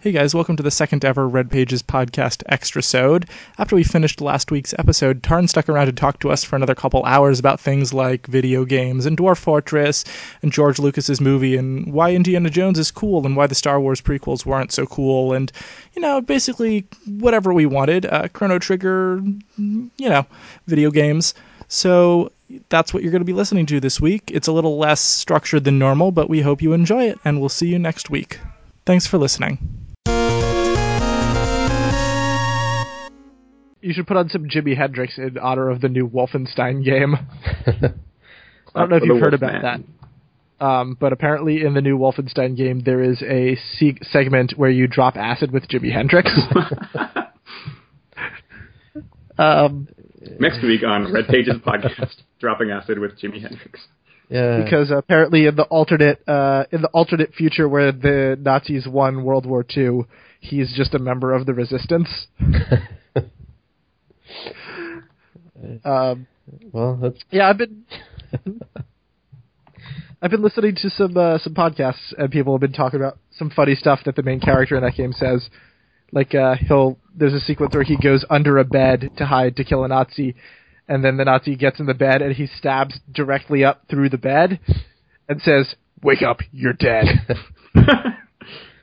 Hey guys, welcome to the second ever Red Pages podcast Extrasode. After we finished last week's episode, Tarn stuck around to talk to us for another couple hours about things like video games and Dwarf Fortress and George Lucas's movie and why Indiana Jones is cool and why the Star Wars prequels weren't so cool and you know, basically whatever we wanted. Uh, Chrono Trigger, you know, video games. So that's what you're going to be listening to this week. It's a little less structured than normal, but we hope you enjoy it, and we'll see you next week. Thanks for listening. You should put on some Jimi Hendrix in honor of the new Wolfenstein game. I don't know if you've heard about that. Um, but apparently, in the new Wolfenstein game, there is a se- segment where you drop acid with Jimi Hendrix. um, Next week on Red Pages podcast, dropping acid with Jimi Hendrix. Yeah. because apparently, in the alternate uh, in the alternate future where the Nazis won World War II, he's just a member of the resistance. um, well, that's yeah, I've been I've been listening to some uh, some podcasts and people have been talking about some funny stuff that the main character in that game says. Like uh, he'll there's a sequence where he goes under a bed to hide to kill a Nazi, and then the Nazi gets in the bed and he stabs directly up through the bed, and says, "Wake up, you're dead."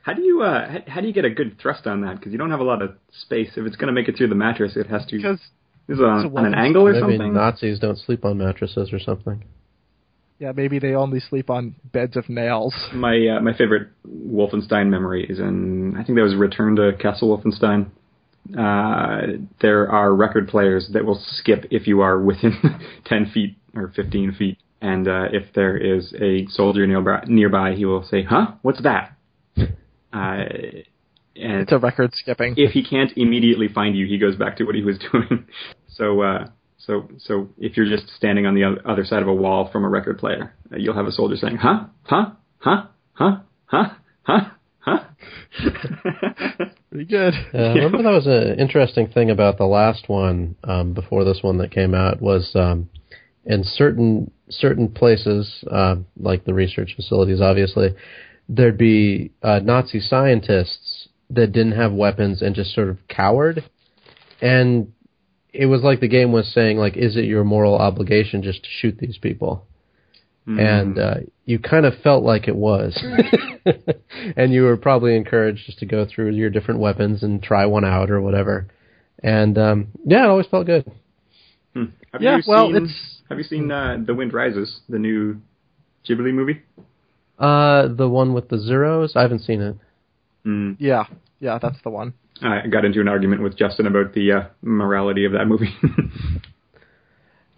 how do you uh, how, how do you get a good thrust on that? Because you don't have a lot of space. If it's going to make it through the mattress, it has to. because is it on, on an angle or something maybe something? Nazis don't sleep on mattresses or something. yeah, maybe they only sleep on beds of nails. My uh, my favorite Wolfenstein memory is in I think that was Return to Castle Wolfenstein. Uh, there are record players that will skip if you are within ten feet or fifteen feet, and uh, if there is a soldier nearby, nearby, he will say, "Huh? What's that?" Uh, and It's a record skipping. if he can't immediately find you, he goes back to what he was doing. so, uh, so, so if you're just standing on the other side of a wall from a record player, uh, you'll have a soldier saying, "Huh? Huh? Huh? Huh? Huh? Huh? Huh?" Pretty good. Uh, I remember that was an interesting thing about the last one um, before this one that came out was um, in certain certain places, uh, like the research facilities, obviously, there'd be uh, Nazi scientists that didn't have weapons and just sort of cowered, and it was like the game was saying, like, is it your moral obligation just to shoot these people? and uh, you kind of felt like it was, and you were probably encouraged just to go through your different weapons and try one out or whatever. And um, yeah, it always felt good. Hmm. Have Yeah, you well, seen, it's- Have you seen uh, The Wind Rises, the new Ghibli movie? Uh, the one with the zeros, I haven't seen it. Mm. Yeah, yeah, that's the one. I got into an argument with Justin about the uh, morality of that movie.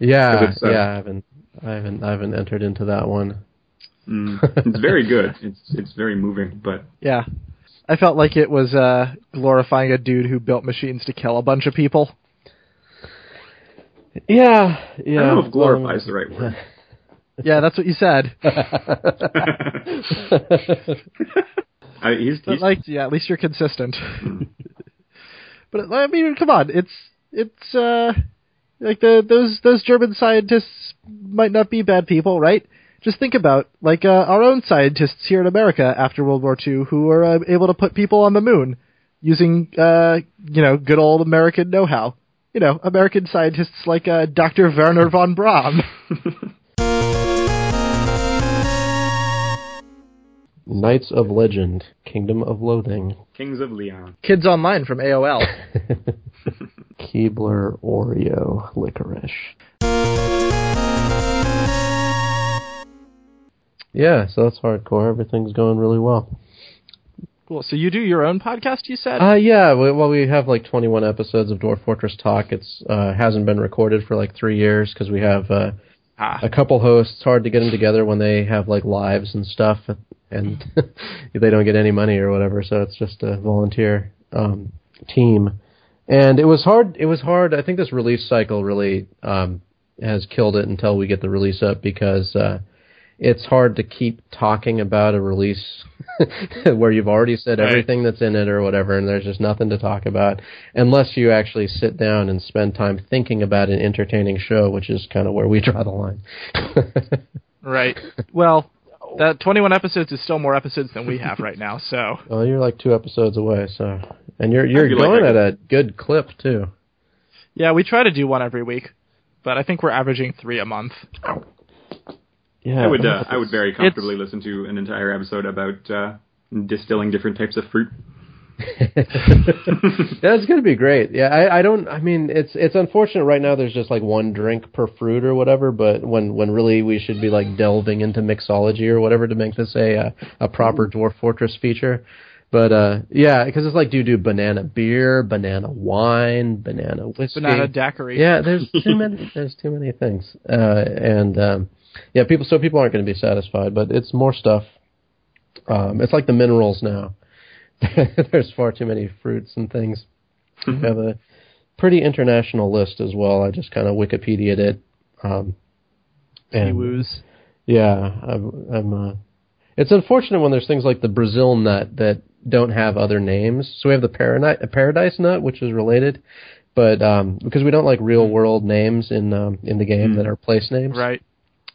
Yeah, 'Cause it's, uh, yeah, I haven't, I haven't, I haven't entered into that one. mm. It's very good. It's it's very moving, but Yeah. I felt like it was uh, glorifying a dude who built machines to kill a bunch of people. Yeah, yeah. I don't know if glorify well, is the right word. Yeah, that's what you said. I, he's, But he's like, yeah, at least you're consistent. but I mean, come on, it's it's uh like the those those German scientists might not be bad people, right? Just think about like uh, our own scientists here in America after World War II who were uh, able to put people on the moon using uh you know good old American know-how. You know, American scientists like uh, Dr. Wernher von Braun. Knights of Legend, Kingdom of Loathing, Kings of Leon. Kids Online from AOL. Keebler Oreo Licorice. Yeah, so that's hardcore. Everything's going really well. Cool. So you do your own podcast, you said? Uh, yeah. we- Well, we have like 21 episodes of Dwarf Fortress Talk. It's uh, hasn't been recorded for like three years because we have uh, ah. a couple hosts. Hard to get them together when they have like lives and stuff, and they don't get any money or whatever. So it's just a volunteer um, team. And it was hard. It was hard. I think this release cycle really um, has killed it until we get the release up because uh, it's hard to keep talking about a release where you've already said Right. everything that's in it or whatever, and there's just nothing to talk about unless you actually sit down and spend time thinking about an entertaining show, which is kind of where we draw the line. Right. Well, That 21 episodes is still more episodes than we have right now. So Well, you're like two episodes away, so and you're you're feel like going at a good clip too. yeah, we try to do one every week, but I think we're averaging three a month. Yeah, I would uh, I would very comfortably listen to an entire episode about uh, distilling different types of fruit. yeah, it's gonna be great. Yeah, I, I don't. I mean, it's it's unfortunate right now. There's just like one drink per fruit or whatever. But when when really we should be like delving into mixology or whatever to make this a a, a proper dwarf fortress feature. But uh, yeah, because it's like, do you do banana beer, banana wine, banana whiskey, Banana daiquiri. Yeah, there's too many. There's too many things. Uh, and um, yeah, people. So people aren't going to be satisfied. But it's more stuff. Um, it's like the minerals now. there's far too many fruits and things. We have a pretty international list as well. I just kind of Wikipedia'd it. Um, and- Woos. yeah, I'm. I'm uh, it's unfortunate when there's things like the Brazil nut that don't have other names. So we have the paradise, paradise nut, which is related, but um, because we don't like real world names in um, in the game that are place names, Right.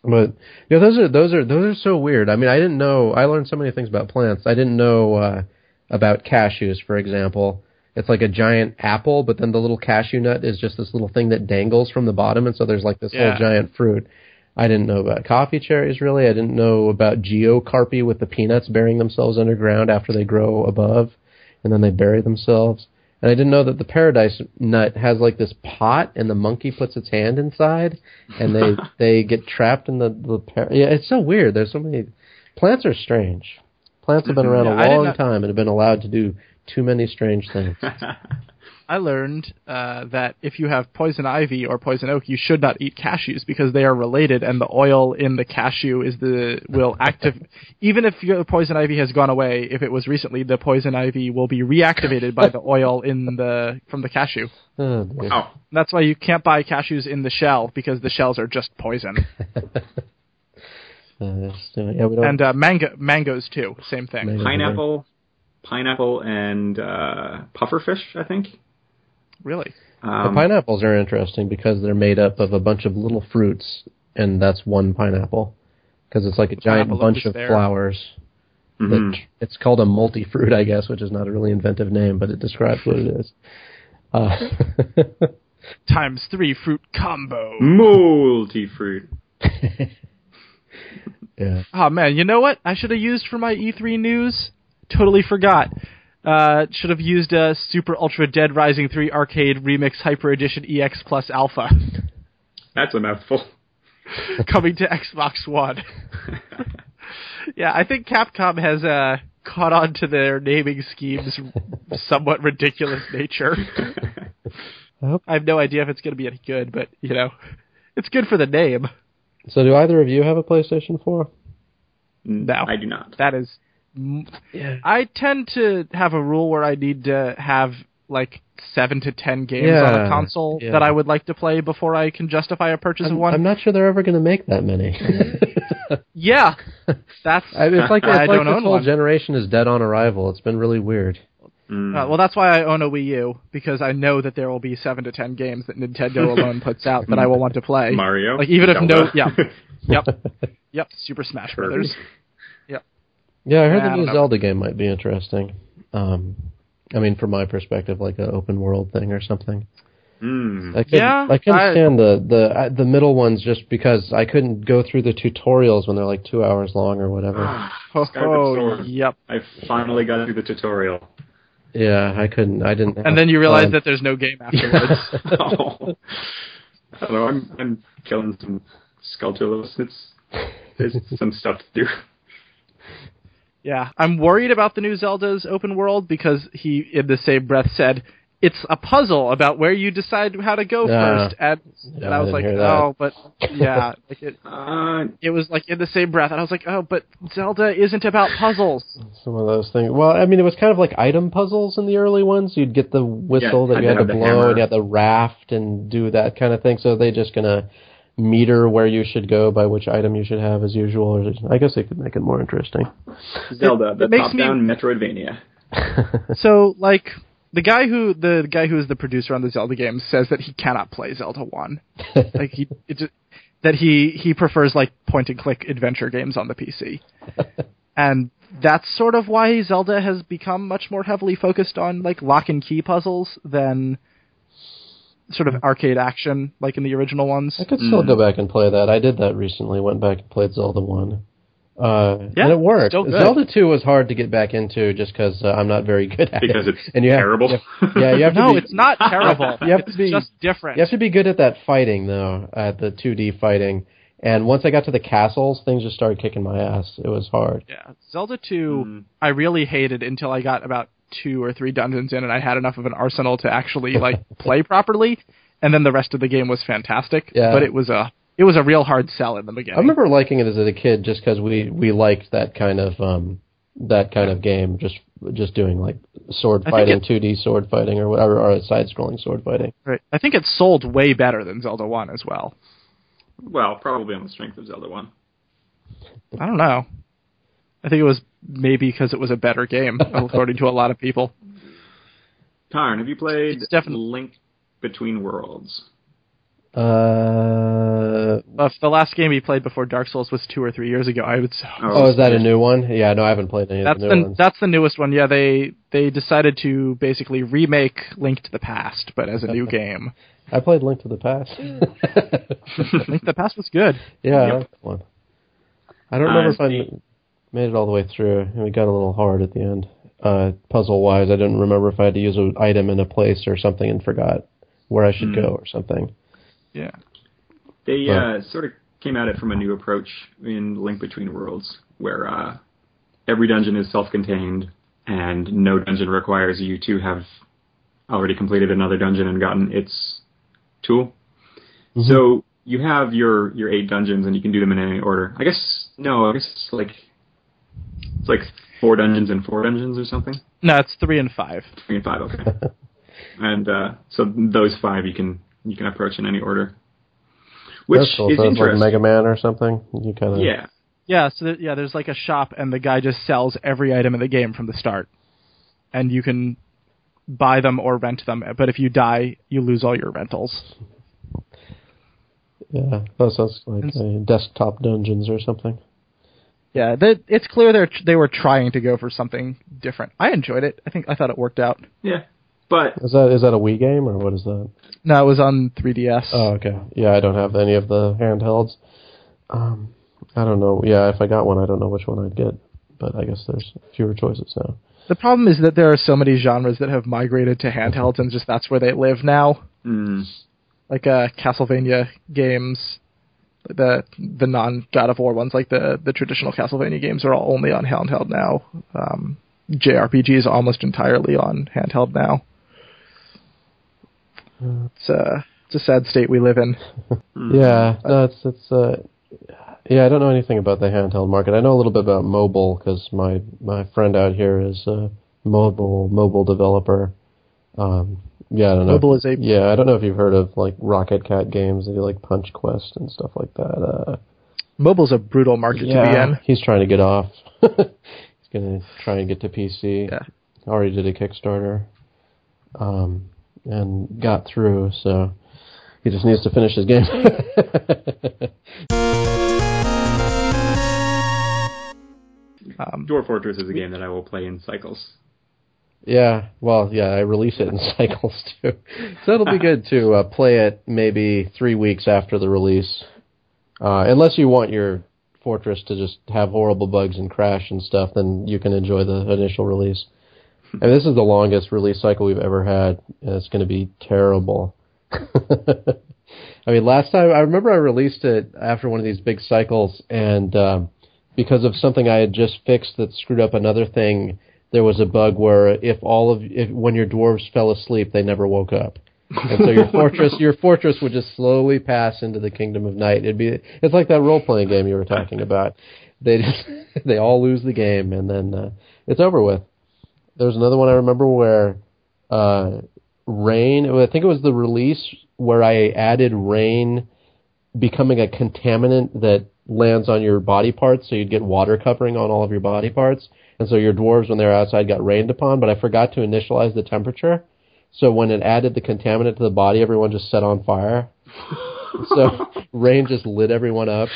But you know, those are those are those are so weird. I mean, I didn't know. I learned so many things about plants. I didn't know uh, about cashews, for example. It's like a giant apple, but then the little cashew nut is just this little thing that dangles from the bottom, and so there's like this Yeah. whole giant fruit. I didn't know about coffee cherries really. I didn't know about geocarpy with the peanuts burying themselves underground after they grow above, and then they bury themselves. And I didn't know that the paradise nut has like this pot, and the monkey puts its hand inside, and they they get trapped in the the par- yeah. It's so weird. There's so many plants are strange. Plants have been around Yeah, a long not- time and have been allowed to do too many strange things. I learned uh, that if you have poison ivy or poison oak, you should not eat cashews because they are related, and the oil in the cashew is the will active. even if your poison ivy has gone away, if it was recently, the poison ivy will be reactivated by the oil in the from the cashew. Oh, dear. Oh, That's why you can't buy cashews in the shell because the shells are just poison. Uh, it's, yeah, we don't. and uh, mango mangoes too, same thing. Mango. pineapple, pineapple, and uh, pufferfish. I think. Really? the Um, pineapples are interesting because they're made up of a bunch of little fruits, and that's one pineapple because it's like a giant bunch of there. flowers. mhm. That it's called a multi-fruit, I guess, which is not a really inventive name, but it describes what it is. Uh, Times three fruit combo. Multi fruit. yeah. Oh man, you know what? I should have used for my E3 news. Totally forgot. Uh, should have used a Super Ultra Dead Rising 3 Arcade Remix Hyper Edition EX Plus Alpha That's a mouthful. coming to Xbox One. yeah, I think Capcom has uh, caught on to their naming scheme's somewhat ridiculous nature. I have no idea if it's going to be any good, but you know, it's good for the name. So, do either of you have a PlayStation 4? No. I do not. That is Yeah. I tend to have a rule where I need to have like seven to ten games on Yeah, a console yeah. that I would like to play before I can justify a purchase of I'm, one. I'm not sure they're ever going to make that many. yeah, that's I mean, it's like, it's I like don't this own whole one. generation is dead on arrival. It's been really weird. Mm. Uh, well, that's why I own a Wii U because I know that there will be seven to ten games that Nintendo alone puts out that I will want to play. Mario. Like even if no, Zelda. yeah, yep, yep, Super Smash Kirby. Brothers. Yeah, I heard Yeah, I the new know. Zelda game might be interesting. Um, I mean, from my perspective, like an open world thing or something. Mm. I could, Yeah, I couldn't I- stand the the uh, the middle ones just because I couldn't go through the tutorials when they're like two hours long or whatever. Oh, Skyward yep. I finally got through the tutorial. yeah, I couldn't. I didn't. And then you realize that there's no game afterwards. oh. I don't know. I'm I'm killing some Skulltulas. It's there's some stuff to do. Yeah, I'm worried about the new Zelda's open world because he, in the same breath, said it's a puzzle about where you decide how to go Yeah. first, and, Yeah, and I I was didn't like, hear that. oh, but yeah, like it, Uh, it was like in the same breath, and I was like, oh, but Zelda isn't about puzzles. some of those things. Well, I mean, it was kind of like item puzzles in the early ones. You'd get the whistle Yeah, that you had had to to have the blow, hammer. and you had the raft and do that kind of thing. So they just gonna meter where you should go by which item you should have as usual. I guess they could make it more interesting. Zelda, the it makes top-down Metroidvania. so, like, the guy who the, the guy who is the producer on the Zelda games says that he cannot play Zelda One. like he, it just, that he he prefers like point and click adventure games on the PC, and that's sort of why Zelda has become much more heavily focused on like lock and key puzzles than sort of arcade action like in the original ones. I could still go back and play that. I did that recently. Went back and played Zelda One. Uh, Yeah, and it worked. Zelda Two was hard to get back into just because uh, I'm not very good at Because it. it's and you have, terrible. you have- yeah, you have to No, be, it's not terrible. You have it's to be- just different. You have to be good at that fighting though, at the 2D fighting. And once I got to the castles, things just started kicking my ass. It was hard. Yeah, Zelda 2 Mm. I really hated until I got about two or three dungeons in and I had enough of an arsenal to actually like play properly, and then the rest of the game was fantastic. Yeah. But it was a it was a real hard sell in the beginning. I remember liking it as a kid just because we we liked that kind of um that kind of game, just just doing like sword fighting, 2D sword fighting or whatever, or side scrolling sword fighting. Right. I think it sold way better than Zelda 1 as well. Well, probably on the strength of Zelda One. I don't know. I think it was maybe because it was a better game, according to a lot of people. Tarn, have you played It's definitely- Link Between Worlds? Uh Uh, if the last game he played before Dark Souls was two or three years ago, I would say. oh, is that a new one? Yeah, no, I haven't played any of That's the the new ones. that's the newest one. Yeah, they they decided to basically remake Link to the Past, but as a new game. I played Link to the Past. Link to the Past was good. yeah, I Yep. like one. I don't Uh, remember if I the- made it all the way through, and we got a little hard at the end. Uh, puzzle wise, I didn't remember if I had to use an item in a place or something and forgot where I should Hmm. go or something. Yeah. They Huh. uh, sort of came at it from a new approach in Link Between Worlds, where uh, every dungeon is self-contained, and no dungeon requires you to have already completed another dungeon and gotten its tool. So you have your your eight dungeons, and you can do them in any order. I guess no, I guess it's like it's like four dungeons and four dungeons or something. No, it's three and five. Three and five, okay. and uh, so those five you can you can approach in any order, which That's cool. is so it's like interesting. Mega Man or something. You kind of yeah, Yeah, so there, yeah, there's like a shop, and the guy just sells every item in the game from the start, and you can buy them or rent them. But if you die, you lose all your rentals. yeah. That sounds like uh, desktop dungeons or something. Yeah, that it's clear they they were trying to go for something different. I enjoyed it. I think I thought it worked out. yeah. But Is that is that a Wii game or what is that? No, it was on 3DS. Oh, okay. Yeah, I don't have any of the handhelds. Um, I don't know. Yeah, if I got one, I don't know which one I'd get. But I guess there's fewer choices now. The problem is that there are so many genres that have migrated to handhelds, and just that's where they live now. mm, Like uh, Castlevania games, the the non God of War ones, like the the traditional Castlevania games, are all only on handheld now. Um, JRPG is almost entirely on handheld now. It's a it's a sad state we live in. mm. Yeah, no, it's it's. Uh, yeah, I don't know anything about the handheld market. I know a little bit about mobile because my my friend out here is a mobile mobile developer. Um, yeah, I don't know. Mobile is a Yeah, I don't know if you've heard of like Rocket Cat games. They do like Punch Quest and stuff like that. Uh, mobile's a brutal market to be in. he's trying to get off. he's gonna try and get to PC. Yeah. Already did a Kickstarter, um, and got through. So he just needs to finish his game. Um, Dwarf Fortress is a game that I will play in cycles. Yeah, well, yeah, I release it in cycles too, so it'll be good to uh, play it maybe three weeks after the release, uh, unless you want your fortress to just have horrible bugs and crash and stuff. Then you can enjoy the initial release. And this is the longest release cycle we've ever had, and it's going to be terrible. I mean, last time I remember I released it after one of these big cycles, and um, because of something I had just fixed that screwed up another thing, there was a bug where if all of if when your dwarves fell asleep, they never woke up, and so your fortress your fortress would just slowly pass into the kingdom of night. It'd be it's like that role playing game you were talking about. They just they all lose the game, and then uh, it's over with. There's another one I remember where uh, rain. I think it was the release where I added rain becoming a contaminant that lands on your body parts, so you'd get water covering on all of your body parts, and so your dwarves when they're outside got rained upon. But I forgot to initialize the temperature, So when it added the contaminant to the body, everyone just set on fire. so Rain just lit everyone up.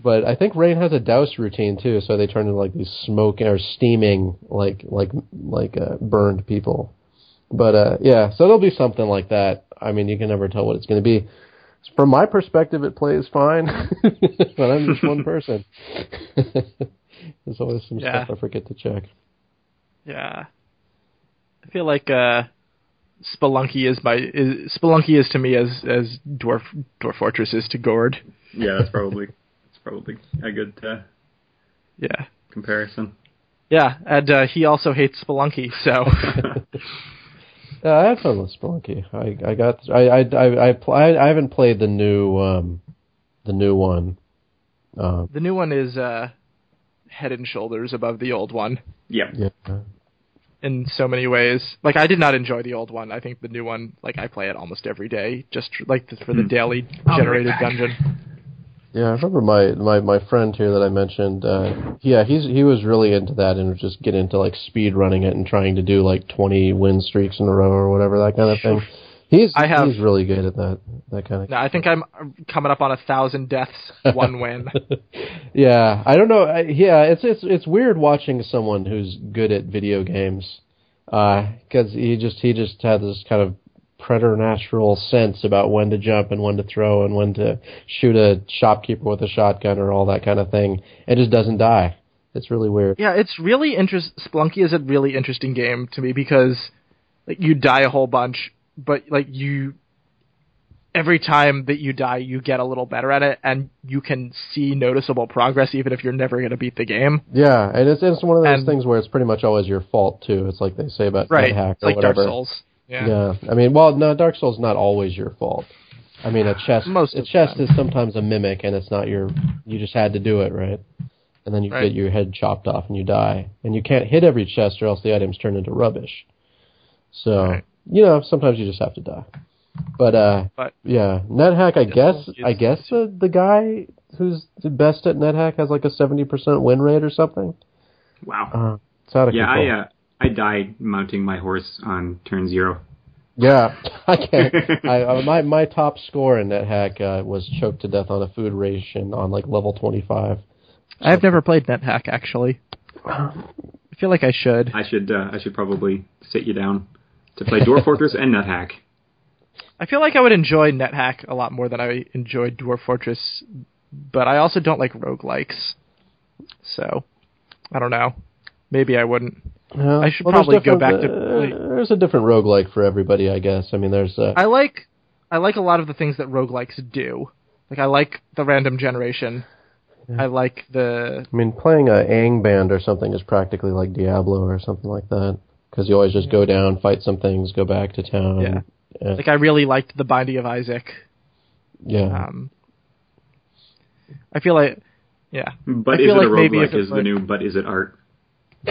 But I think Rain has a douse routine too, so they turn into like these smoke or steaming like like like uh, burned people. But uh yeah, so it'll be something like that. I mean, you can never tell what it's going to be. From my perspective, it plays fine, but I'm just one person. There's always some Yeah. stuff I forget to check. Yeah. I feel like uh Spelunky is my is Spelunky is to me as as Dwarf Dwarf Fortress is to Gord. Yeah, that's probably that's probably a good uh, Yeah. comparison. Yeah, and uh, he also hates Spelunky, so Yeah, I had fun with Spelunky. I I got I I I I, pl- I, I haven't played the new um the new one. Uh, the new one is uh head and shoulders above the old one Yeah. yeah. in so many ways. Like I did not enjoy the old one. I think the new one, like I play it almost every day, just like for the Hmm. daily generated dungeon. Yeah, I remember my, my, my friend here that I mentioned. Uh, yeah, he's he was really into that and would just get into like speed running it and trying to do like twenty win streaks in a row or whatever that kind of thing. He's I have- he's really good at that that kind of. No, I think I'm coming up on a thousand deaths, one win. yeah, I don't know. I, yeah, it's it's it's weird watching someone who's good at video games uh, because he just he just had this kind of preternatural sense about when to jump and when to throw and when to shoot a shopkeeper with a shotgun or all that kind of thing, and just doesn't die. It's really weird. Yeah, it's really interest. Spelunky is a really interesting game to me because like you die a whole bunch, but like you every time that you die, you get a little better at it, and you can see noticeable progress even if you're never going to beat the game. Yeah, and it's it's one of those And- things where it's pretty much always your fault too. It's like they say about Right, it's or like whatever. Dark Souls. Yeah. Yeah, I mean, well, no, Dark Souls is not always your fault. I mean, a chest, Most a chest is sometimes a mimic, and it's not your. You just had to do it, right? And then you Right. get your head chopped off and you die, and you can't hit every chest, or else the items turn into rubbish. So Right. You know, sometimes you just have to die. But uh, But- yeah, NetHack. I guess I guess the the guy who's the best at NetHack has like a seventy percent win rate or something. Wow. Uh, it's out of yeah, control. I uh, I died mounting my horse on turn zero. Yeah, I can't. I, uh, my my top score in NetHack uh, was choked to death on a food ration on like level twenty five. I've never played NetHack actually. I feel like I should. I should uh, I should probably sit you down to play Dwarf Fortress and NetHack. I feel like I would enjoy NetHack a lot more than I enjoyed Dwarf Fortress, but I also don't like roguelikes. So, I don't know. Maybe I wouldn't. Yeah. I should there's probably go different- back to uh, play- there's a different roguelike for everybody, I guess. I mean, there's uh, I like I like a lot of the things that roguelikes do. Like I like the random generation. I like the I mean, playing a Angband or something is practically like Diablo or something like that because you always just go down, fight some things, go back to town. Yeah. Yeah. like I really liked the Binding of Isaac. yeah. Um, I feel like yeah. But I is it a like maybe if roguelike? it's Is the new but is it art?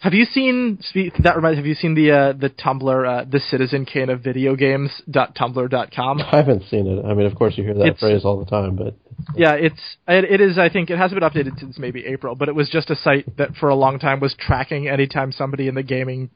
Have you seen spe- that reminds have you seen the uh, the Tumblr uh, the Citizen Kane of video games dot tumblr dot com? I haven't seen it. I mean, of course, you hear that It's- phrase all the time, but Yeah, it's it, it is. I think it hasn't been updated since maybe April, but it was just a site that for a long time was tracking anytime somebody in the gaming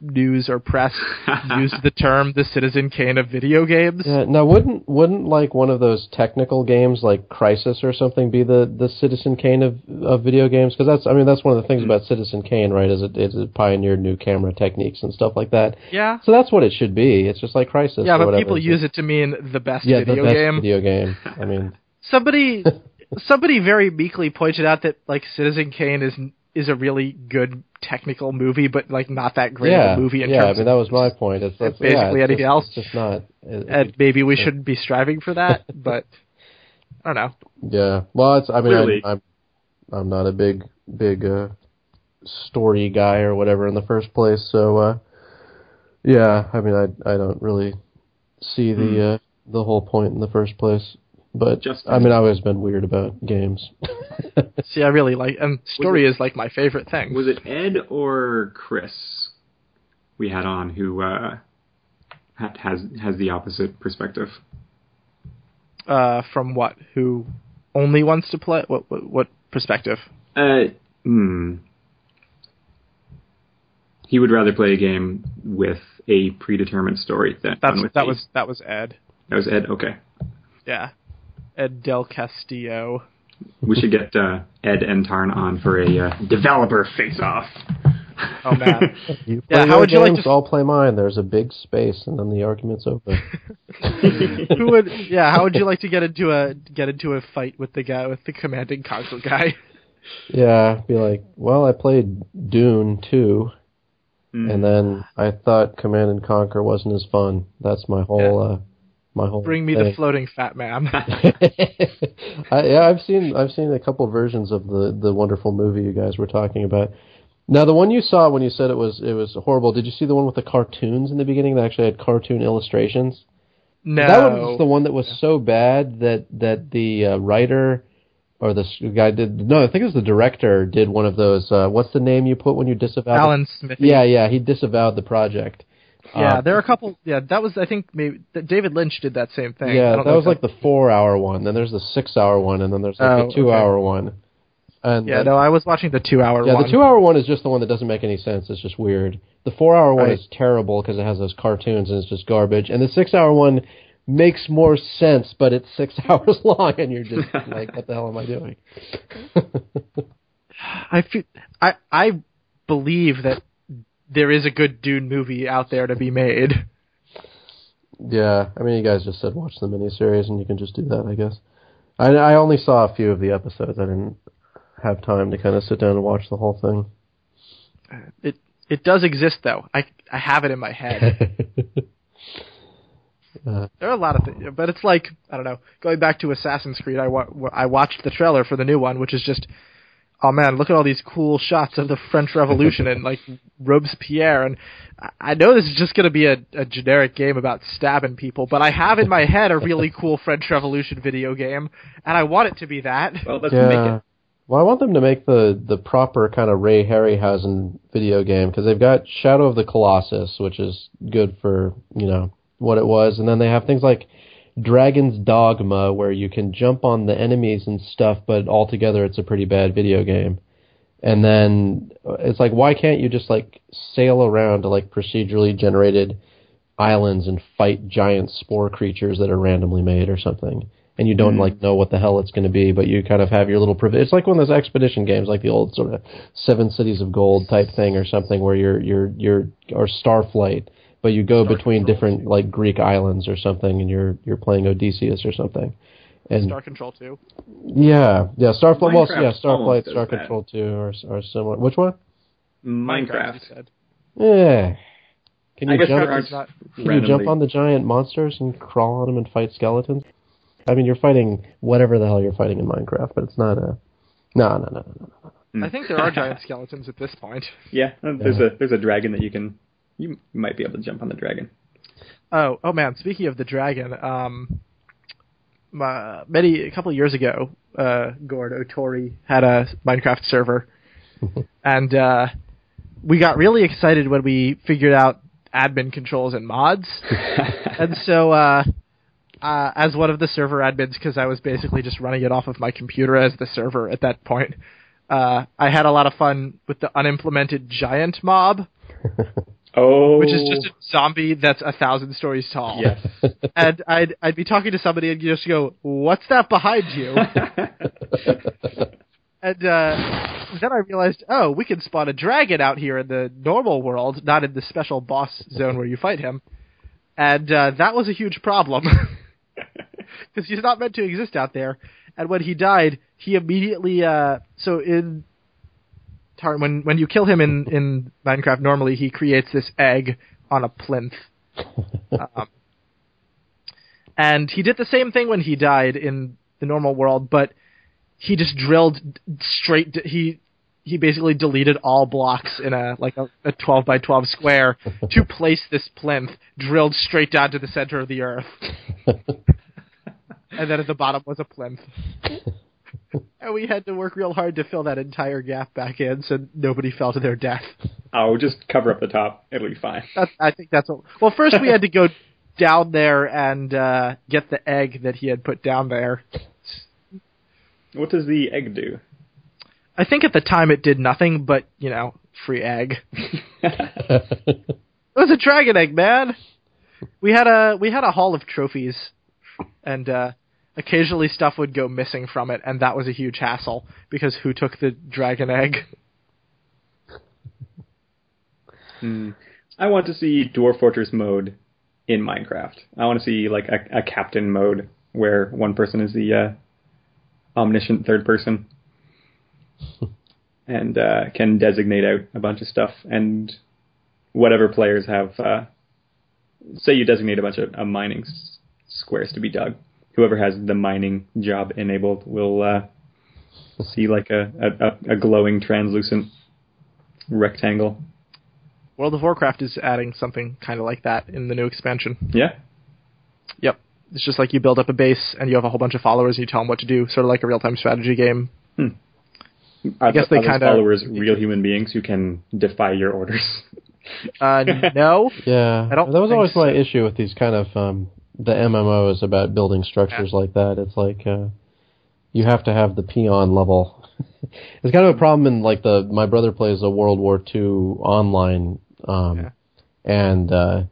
news or press used the term the Citizen Kane of video games. Yeah, now wouldn't wouldn't like one of those technical games like Crysis or something be the, the Citizen Kane of of video games? Because that's I mean that's one of the things hmm. about Citizen Kane, right? Is it is it pioneered new camera techniques and stuff like that. Yeah, So that's what it should be. It's just like Crysis. yeah, or but whatever. people It's use it to mean the best yeah video the best game. video game. I mean, Somebody, somebody very meekly pointed out that like Citizen Kane is is a really good technical movie, but like not that great yeah, of a movie in yeah. I mean that was my point. It's, it's basically yeah, it's anything just, else. It's just not. It, and maybe we shouldn't be striving for that, but I don't know. Yeah. Well, it's. I mean, Clearly. I, I'm I'm not a big big uh, story guy or whatever in the first place. So uh, yeah, I mean, I I don't really see the Hmm. uh, the whole point in the first place. But Justin. I mean, I've always been weird about games. See, I really like, and story is like my favorite thing. Was it Ed or Chris we had on who uh, ha- has has the opposite perspective? Uh, from what? Who only wants to play? What? What, what perspective? Uh, hmm. He would rather play a game with a predetermined story. Than That's one with that a- was that was Ed. that was Ed. Okay, Yeah, Ed Del Castillo. we should get uh, Ed and Tarn on for a uh, developer face-off. Oh man, You Yeah, how your would you like to- I'll play mine. There's a big space, and then the argument's over. who would? Yeah, how would you like to get into a get into a fight with the guy with the Command and Conquer guy? yeah, be like, well, I played Dune 2, Mm. and then I thought Command and Conquer wasn't as fun. That's my whole, uh, my whole. Bring me the floating fat man. I, yeah, I've seen I've seen a couple versions of the the wonderful movie you guys were talking about. Now, the one you saw when you said it was it was horrible. Did you see the one with the cartoons in the beginning that actually had cartoon illustrations? No, That was the one that was so bad that that the uh, writer or the s- guy did no, I think it was the director did one of those. Uh, what's the name you put when you disavow? Alan Smithee. yeah, yeah, he disavowed the project. Yeah. Uh, there are a couple. Yeah, that was I think maybe David Lynch did that same thing. I Yeah, that was like the four-hour one. Then there's the six-hour one, and then there's like Oh, the two-hour one. And Yeah, no, I was watching the two-hour yeah, one. the two-hour one is just the one that doesn't make any sense. It's just weird. The four-hour one Right. is terrible because it has those cartoons and it's just garbage. And the six-hour one makes more sense, but it's six hours long, and you're just like, what the hell am I doing? I feel, I I believe that there is a good Dune movie out there to be made. Yeah, I mean, you guys just said watch the miniseries, and you can just do that, I guess. I, I only saw a few of the episodes. I didn't have time to kind of sit down and watch the whole thing. It it does exist though. I I have it in my head. Uh, There are a lot of things, but it's like I don't know. Going back to Assassin's Creed, I wa- I watched the trailer for the new one, which is just, oh man, look at all these cool shots of the French Revolution and like Robespierre, and I- I know this is just going to be a, a generic game about stabbing people, but I have in my head a really cool French Revolution video game, and I want it to be that. Well, let's make it. Well, I want them to make the the proper kind of Ray Harryhausen video game because they've got Shadow of the Colossus, which is good for you know what it was, and then they have things like Dragon's Dogma, where you can jump on the enemies and stuff, but altogether it's a pretty bad video game. And then uh, it's like, why can't you just like sail around to like procedurally generated islands and fight giant spore creatures that are randomly made or something? And you don't like know what the hell it's going to be, but you kind of have your little. Priv- it's like one of those expedition games, like the old sort of Seven Cities of Gold type thing, or something, where you're you're you're or Starflight, but you go between different like Greek islands or something, and you're you're playing Odysseus or something. And Star Control 2. yeah, yeah, Starflight. Well, yeah, Starflight, Star that. Control Two, or or similar. Which one? Minecraft. you. Yeah. Can I you guess jump? aren't Can you jump on the giant monsters and crawl on them and fight skeletons? I mean, you're fighting whatever the hell you're fighting in Minecraft, but it's not a. No, no, no, no, no. I think there are giant skeletons at this point. Yeah, there's a there's a dragon that you can you might be able to jump on the dragon. Oh, oh man! Speaking of the dragon, um, my, many a couple of years ago, uh, Gord Otori had a Minecraft server, and uh, we got really excited when we figured out admin controls and mods, and so uh, uh, as one of the server admins, because I was basically just running it off of my computer as the server at that point. Uh, I had a lot of fun with the unimplemented giant mob, Oh, which is just a zombie that's a thousand stories tall yes. and I'd I'd be talking to somebody and you just go, "What's that behind you?" and uh, then I realized, oh, we can spawn a dragon out here in the normal world, not in the special boss zone where you fight him, and uh, that was a huge problem because he's not meant to exist out there. And when he died, he immediately uh, so in When when you kill him in in Minecraft, normally he creates this egg on a plinth. Um, and he did the same thing when he died in the normal world, but he just drilled straight. d- He he basically deleted all blocks in a like a, a twelve by twelve square to place this plinth drilled straight down to the center of the earth, and then at the bottom was a plinth. And we had to work real hard to fill that entire gap back in, so nobody fell to their death. oh, just cover up the top. It'll be fine. That's, I think that's what. Well, first we had to go down there and uh, get the egg that he had put down there. What does the egg do? I think at the time it did nothing, but you know, free egg. It was a dragon egg, man. We had a we had a hall of trophies, and uh, occasionally stuff would go missing from it, and that was a huge hassle because who took the dragon egg? Hmm. I want to see Dwarf Fortress mode in Minecraft. I want to see like a, a captain mode where one person is the uh, omniscient third person and uh, can designate out a bunch of stuff and whatever players have. Uh, say you designate a bunch of uh, mining s- squares to be dug. Whoever has the mining job enabled will uh, see like a, a, a glowing translucent rectangle. World of Warcraft is adding something kind of like that in the new expansion. Yeah, Yep. It's just like you build up a base and you have a whole bunch of followers and you tell them what to do, sort of like a real time strategy game. Are, guess th- they are those kinda- followers real human beings who can defy your orders? Uh, no. Yeah, I don't that was think always my issue with these kind of um, the MMO is about building structures like that. It's like uh, you have to have the peon level. it's kind of a problem in like the my brother plays a World War II online, um, Yeah. and uh,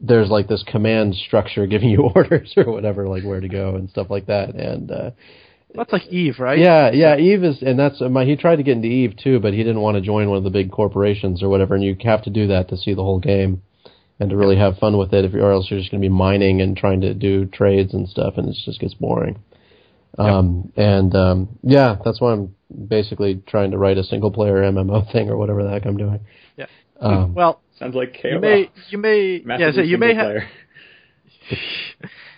there's like this command structure giving you orders or whatever, like where to go and stuff like that, and. Uh, That's like Eve, right? yeah, yeah. Eve is, and that's my. He tried to get into Eve too, but he didn't want to join one of the big corporations or whatever. And you have to do that to see the whole game and to really have fun with it. If or else you're just going to be mining and trying to do trades and stuff, and it just gets boring. Um, and um, yeah, that's why I'm basically trying to write a single player MMO thing or whatever the heck I'm doing. Yeah. Um, Well, Sounds like KOL. you may, you may, yeah, so you may have.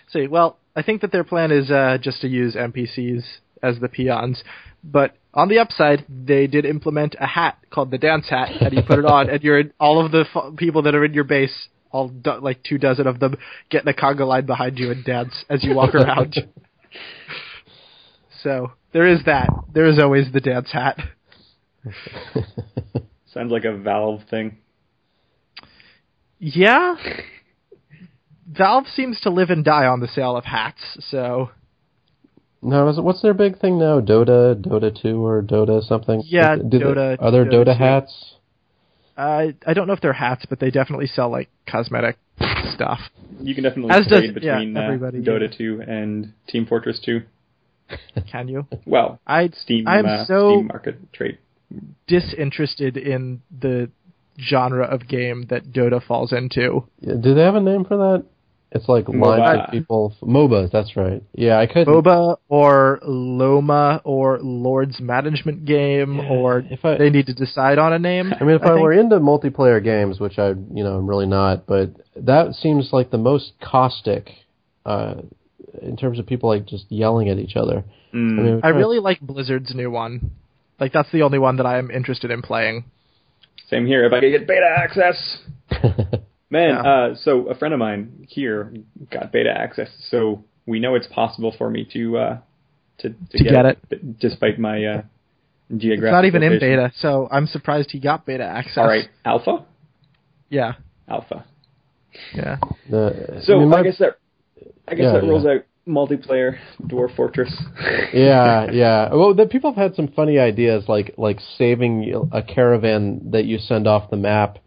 See, well, I think that their plan is uh, just to use NPCs as the peons. But on the upside, they did implement a hat called the dance hat, and you put it on, and you're all of the f- people that are in your base, all do- like two dozen of them, get in a conga line behind you and dance as you walk around. so there is that. There is always the dance hat. Sounds like a Valve thing. Yeah. Valve seems to live and die on the sale of hats, so no, is it, what's their big thing now? Dota, Dota two, or Dota something? Yeah, Do they- Dota- Are there Dota Dota hats? I I don't know if they're hats, but they definitely sell like cosmetic stuff. You can definitely As does- trade yeah, between uh, Dota yeah. 2 and Team Fortress 2. Can you? Well, I Steam, I'm uh, so Steam market trade. disinterested in the genre of game that Dota falls into. Yeah, Do they have a name for that? It's like lines of people. MOBAs, that's right. Yeah, I could. MOBA or Loma or Lord's Management Game Yeah, or if I- they need to decide on a name. I mean, if I, think. were into multiplayer games, which I, you know, I'm really not, but that seems like the most caustic, uh, in terms of people like just yelling at each other. Mm. I mean, I really like Blizzard's new one. Like that's the only one that I am interested in playing. Same here. If I could get beta access. Man, Yeah. uh, so a friend of mine here got beta access, so we know it's possible for me to uh, to, to, To get it, despite my uh, geographic. It's not even in beta, so I'm surprised he got beta access. All right, alpha, Yeah. alpha. Yeah. the, So I, I, mean, my- guess that I guess Yeah, that yeah. rolls out multiplayer Dwarf Fortress. yeah, yeah. Well, the people have had some funny ideas, like like saving a caravan that you send off the map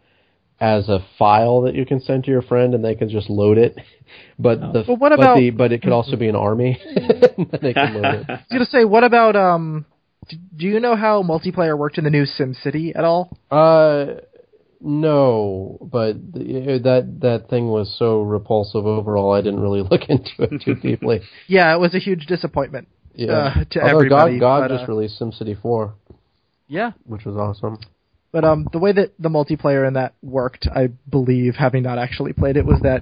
as a file that you can send to your friend, and they can just load it. But the But what but the but it could also be an army. they can load it. I was gonna say, what about um? Do you know how multiplayer worked in the new SimCity at all? Uh, no, but the, that that thing was so repulsive overall. I didn't really look into it too deeply. Yeah, it was a huge disappointment. Yeah, Uh, to although everybody, God, God but, just uh, released SimCity 4, Yeah, which was awesome. But um, the way that the multiplayer in that worked, I believe, having not actually played it, was that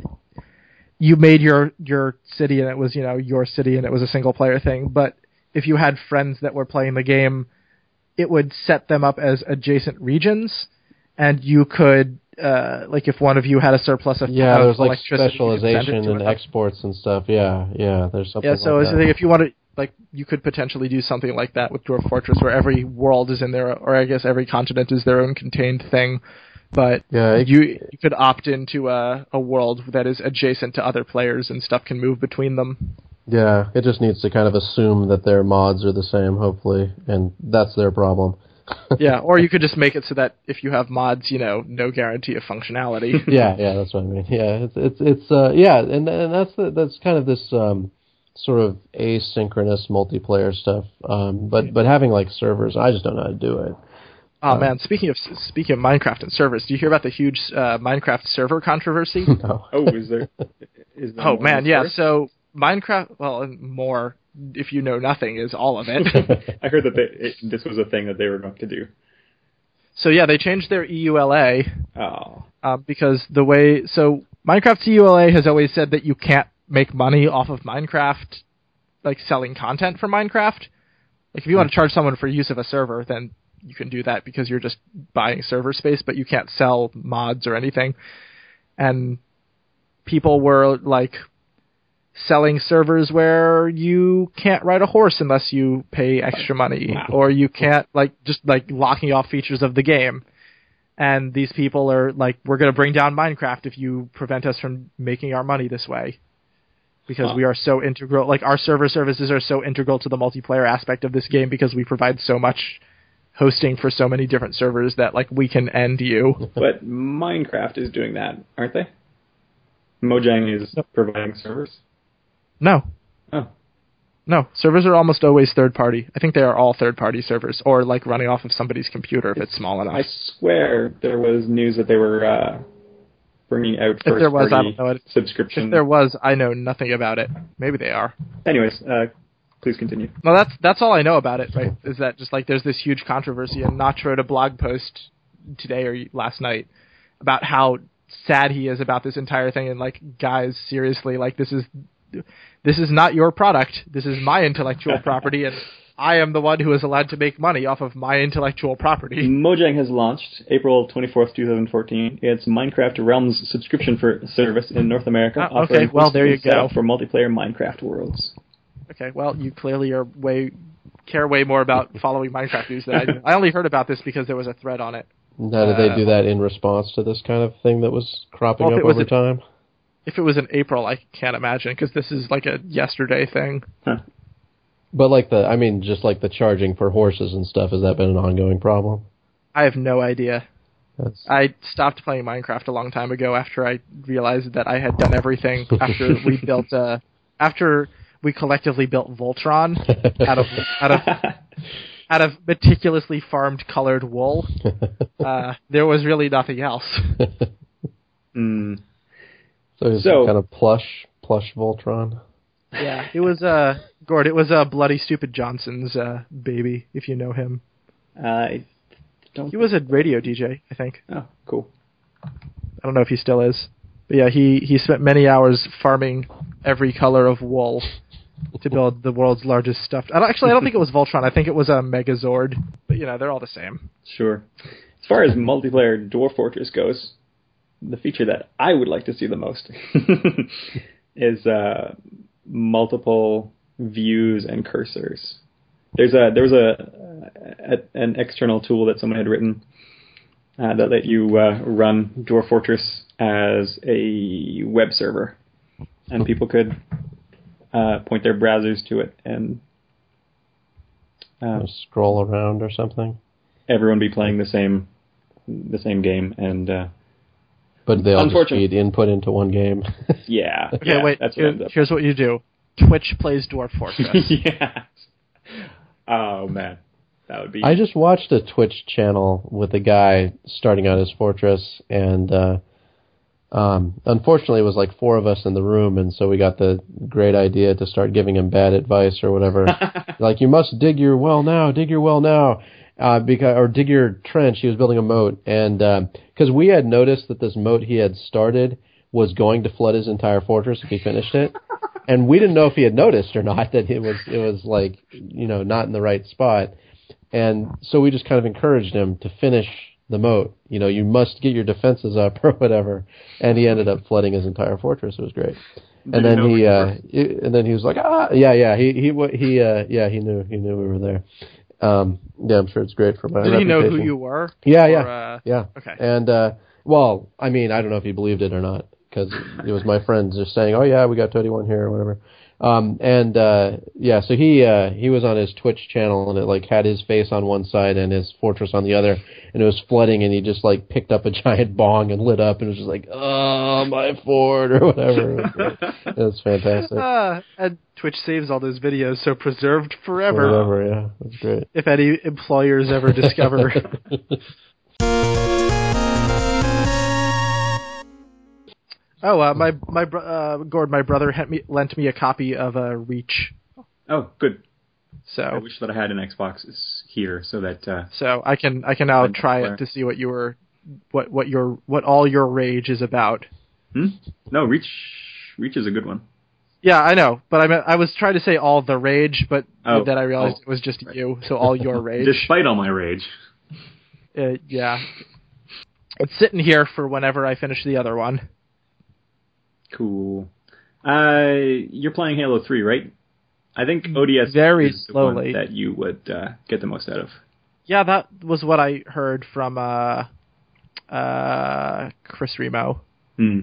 you made your your city and it was you know your city and it was a single player thing. But if you had friends that were playing the game, it would set them up as adjacent regions, and you could. Uh, like if one of you had a surplus of Yeah, there's like electricity, you could specialization and exports and stuff. Yeah, yeah. There's something. Yeah, so like if you want to, like, you could potentially do something like that with Dwarf Fortress, where every world is in there, or I guess every continent is their own contained thing. But Yeah, it- you you could opt into a a world that is adjacent to other players, and stuff can move between them. Yeah, it just needs to kind of assume that their mods are the same, hopefully, and that's their problem. yeah, or you could just make it so that if you have mods, you know, no guarantee of functionality. yeah, yeah, that's what I mean. Yeah, it's it's it's uh, yeah, and and that's the, that's kind of this um, sort of asynchronous multiplayer stuff. Um, but but having like servers, I just don't know how to do it. Oh man, speaking of speaking of Minecraft and servers, do you hear about the huge uh, Minecraft server controversy? No. Oh, is there? Is there oh man, yeah. store? So Minecraft, well, more if you know nothing is all of it. I heard that they, it, this was a thing that they were going to do. so yeah, they changed their EULA Oh, uh, because the way so Minecraft's EULA has always said that you can't make money off of Minecraft, like selling content for Minecraft. Like if you want to charge someone for use of a server, then you can do that because you're just buying server space, but you can't sell mods or anything. And people were like selling servers where you can't ride a horse unless you pay extra money Wow. or you can't like just like locking off features of the game and these people are like we're going to bring down minecraft if you prevent us from making our money this way because Huh. we are so integral like our server services are so integral to the multiplayer aspect of this game because we provide so much hosting for so many different servers that like we can end you. But Minecraft is doing that, aren't they? Mojang is providing servers. no. Oh, no. Servers are almost always third party. I think they are all third party servers or like running off of somebody's computer if it's small enough. I swear there was news that they were uh, bringing out If there was, I don't know it. subscription. if there was i know nothing about it maybe they are Anyways, uh, please continue. Well, that's that's all I know about it. Right? Is that just like there's this huge controversy, and Notch wrote a blog post today or last night about how sad he is about this entire thing, and like, guys, seriously, like this is this is not your product. This is my intellectual property, and I am the one who is allowed to make money off of my intellectual property. Mojang has launched April 24th, 2014. Its Minecraft Realms subscription for service in North America. Ah, okay, well, there you go. For multiplayer Minecraft worlds. Okay, well, you clearly are way care way more about following Minecraft news than I do. I only heard about this because there was a thread on it. Now, did they do that in response to this kind of thing that was cropping Well, up was over a- time? If it was in April, I can't imagine because this is like a yesterday thing. Huh. But like the, I mean, just like the charging for horses and stuff, has that been an ongoing problem? I have no idea. That's I stopped playing Minecraft a long time ago after I realized that I had done everything after we built uh after we collectively built Voltron out of out of out of meticulously farmed colored wool. Uh, there was really nothing else. Mm. so it's So- kind of plush, plush Voltron. Yeah, it was uh Gord. It was uh, Bloody Stupid Johnson's uh, baby, if you know him. I don't. He was a radio DJ, I think. Oh, cool. I don't know if he still is. But yeah, he, he spent many hours farming every color of wool to build the world's largest stuffed. I actually, I don't think it was Voltron. I think it was a Megazord. But you know, they're all the same. Sure. As far as multiplayer Dwarf Fortress goes, the feature that I would like to see the most is uh, multiple views and cursors. There's a there was a, a an external tool that someone had written uh, that let you uh, run Dwarf Fortress as a web server, and people could uh, point their browsers to it, and uh, scroll around or something. everyone be playing the same the same game and uh But they all just Unfortunately- feed input into one game. yeah Okay, yeah, wait. that's what here- here's what you do. Twitch plays Dwarf Fortress. yeah oh man that would be I just watched a Twitch channel with a guy starting out his fortress, and uh, um, unfortunately, it was like four of us in the room, and so we got the great idea to start giving him bad advice or whatever. like you must dig your well now, dig your well now, uh, because or dig your trench. He was building a moat, and because we had noticed that this moat he had started was going to flood his entire fortress if he finished it. And we didn't know if he had noticed or not that it was it was like you know not in the right spot. And so we just kind of encouraged him to finish the moat. You know, you must get your defenses up or whatever. And he ended up flooding his entire fortress. It was great. And he then he, uh, he- and then he was like, ah, yeah, yeah, he, he, he, uh, yeah, he knew, he knew we were there. Um, yeah, I'm sure it's great for my Did he know who you were? Yeah, Or, yeah, uh, yeah. Okay. And uh, well, I mean, I don't know if he believed it or not because it was my friends just saying, "Oh yeah, we got Toady one here" or whatever. Um, and uh, yeah, so he uh, he was on his Twitch channel, and it like had his face on one side and his fortress on the other, and it was flooding, and he just like picked up a giant bong and lit up, and was just like, "Oh, my fort" or whatever. It was, fantastic. Ah, and Twitch saves all those videos, so preserved forever. Whatever, yeah, that's great. If any employers ever discover. oh, uh, my my bro- uh, Gord, my brother had me, lent me a copy of uh, Reach, Oh, good. So I wish that I had an Xbox here so that uh, so I can I can now try it to see what you were what what your what all your rage is about. hmm? no Reach. Reach is a good one. Yeah, I know, but I meant, I was trying to say all the rage, but Oh, then I realized oh, it was just right. you, so all your rage. Despite all my rage. Uh, yeah, it's sitting here for whenever I finish the other one. Cool. Uh, you're playing Halo 3, right? I think ODST Very is the one slowly. that you would uh, get the most out of. Yeah, that was what I heard from uh, uh, Chris Remo. Hmm.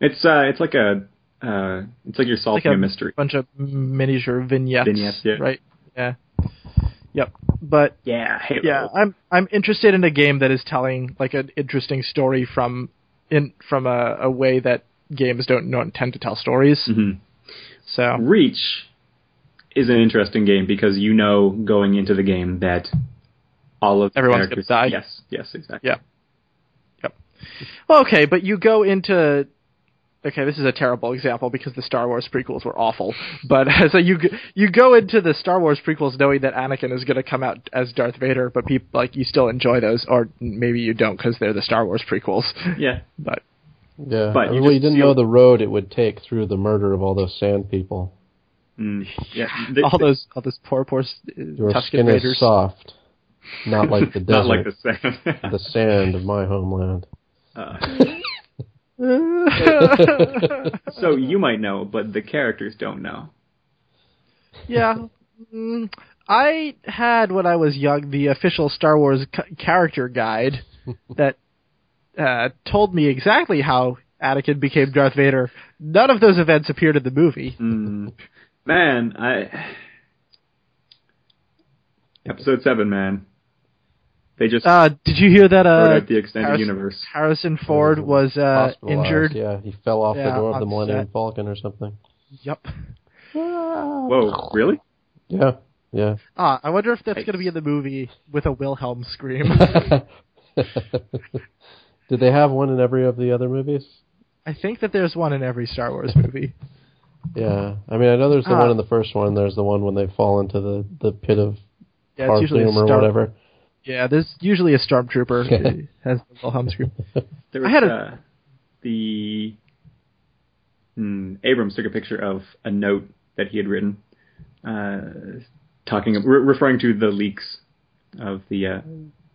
It's uh, it's like a uh, it's like you're solving Like a a mystery. bunch of miniature vignettes, Vignettes, yeah. right? Yeah. Yep. But Yeah, Halo. yeah, I'm I'm interested in a game that is telling like an interesting story from in from a, a way that games don't don't tend to tell stories. hmm So Reach is an interesting game because you know going into the game that all of Everyone's characters. gonna die. Yes, yes, exactly. Yeah. Yep. Well, okay, but you go into okay, this is a terrible example because the Star Wars prequels were awful. But so you you go into the Star Wars prequels knowing that Anakin is going to come out as Darth Vader, but people like you still enjoy those, or maybe you don't because they're the Star Wars prequels. Yeah. But Yeah, But you well, you didn't know the road it would take through the murder of all those sand people. Mm, yeah. The- all those all those poor poor uh, Your Tusken skin Raiders. is soft, not like the desert, not like the sand. the sand of my homeland. Uh, so you might know, but the characters don't know. yeah. Mm, I had when I was young the official Star Wars c- character guide that uh, told me exactly how Anakin became Darth Vader. None of those events appeared in the movie. Mm, man, I episode seven, man. They just Uh, did you hear that? Uh, out the extended Harrison- universe. Harrison Ford was uh, injured. Yeah, he fell off Yeah, the door of the Millennium set. Falcon or something. Yep. Whoa, really? Yeah, yeah. Ah, I wonder if that's going to be in the movie with a Wilhelm scream. Did they have one in every of the other movies? I think that there's one in every Star Wars movie. Yeah, I mean, I know there's the Ah. one in the first one. There's the one when they fall into the the pit of Yeah, it's usually a Parthenium or whatever. Yeah, there's usually a stormtrooper who has the Wilhelm scream. There was I had a- uh, the hmm, Abrams took a picture of a note that he had written, uh, talking re- referring to the leaks of the uh,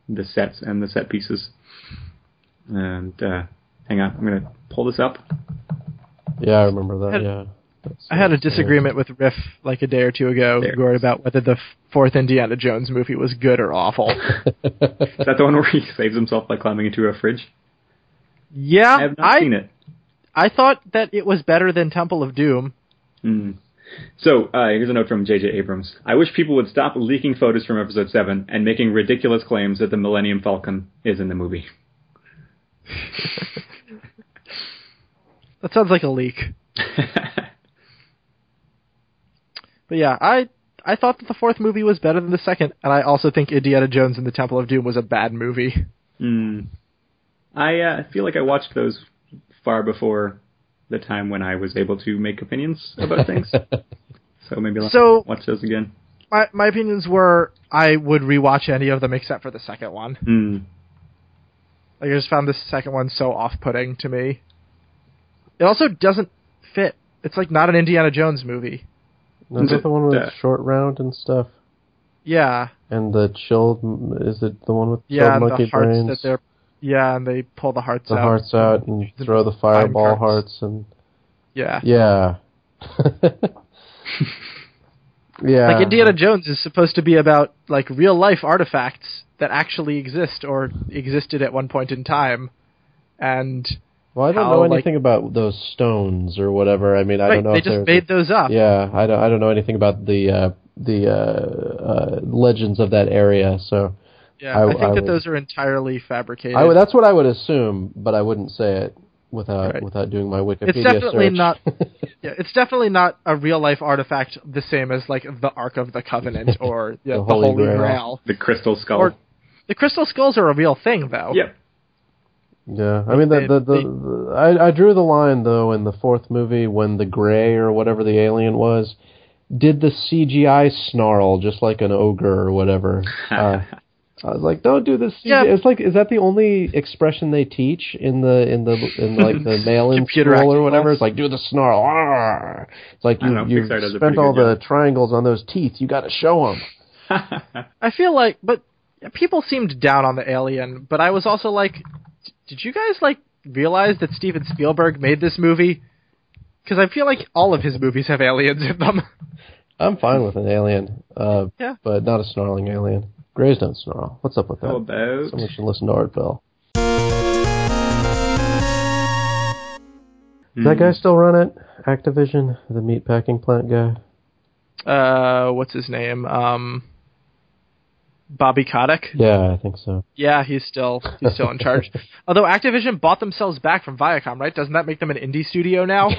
the sets and the set pieces. And uh, hang on, I'm gonna pull this up. Yeah, I remember that. Had- yeah. That's- I had a that's, disagreement with Riff like a day or two ago, There. Gord, about whether the fourth Indiana Jones movie was good or awful. Is that the one where he saves himself by climbing into a fridge? yeah, I have not I seen it. I thought that it was better than Temple of Doom. Hmm. So uh, here's a note from J.J. Abrams. I wish people would stop leaking photos from Episode Seven and making ridiculous claims that the Millennium Falcon is in the movie. That sounds like a leak. But yeah, I I thought that the fourth movie was better than the second, and I also think Indiana Jones and the Temple of Doom was a bad movie. Hmm. I uh, feel like I watched those far before the time when I was able to make opinions about things. so maybe I'll So- watch those again. My my opinions were I would rewatch any of them except for the second one. Hmm. Like I just found the second one so off-putting to me. It also doesn't fit. It's like not an Indiana Jones movie. No, is that the one with Uh, short round and stuff? Yeah, And the chilled is it the one with yeah, chilled and monkey the hearts brains? that they're yeah, and they pull the hearts the out. hearts out and The throw the fireball hearts. hearts and Yeah. yeah. yeah. Like Indiana Jones is supposed to be about like real life artifacts that actually exist or existed at one point in time, and Well, I don't how, know like- anything about those stones or whatever. I mean, I right, don't know they if just made those up. Yeah, I don't. I don't know anything about the uh, the uh, uh, legends of that area. So Yeah, I- I, think I that would- those are entirely fabricated. I that's what I would assume, but I wouldn't say it without Right. without doing my Wikipedia It's definitely search. not- yeah, it's definitely not a real life artifact the same as like the Ark of the Covenant or yeah, The the, Holy Holy, Grail. Grail. The crystal skull. Or- The crystal skulls are a real thing, though. Yeah. yeah, I mean the They- the, the, the I, I drew the line though in the fourth movie when the gray or whatever the alien was did the CGI snarl just like an ogre or whatever. Uh, I was like, don't do this. CGI. Yeah. It's like, is that the only expression they teach in the in the in like the mail-in Computer school or whatever? class. It's like do the snarl. Arr! It's like you know, you Pixar does a spent all good the triangles on those teeth. You got to show them. I feel like, but people seemed down on the alien. But I was also like, did you guys like realize that Steven Spielberg made this movie? Because I feel like all of his movies have aliens in them. I'm fine with an alien, uh, Yeah. but not a snarling alien. Grays don't snarl. What's up with that? How about Someone should listen to Art Bell. Does that Hmm. guy still run it? Activision, the meat packing plant guy. Uh, what's his name? Um, Bobby Kotick. Yeah, I think so. Yeah, he's still he's still in charge. Although Activision bought themselves back from Viacom, right? Doesn't that make them an indie studio now?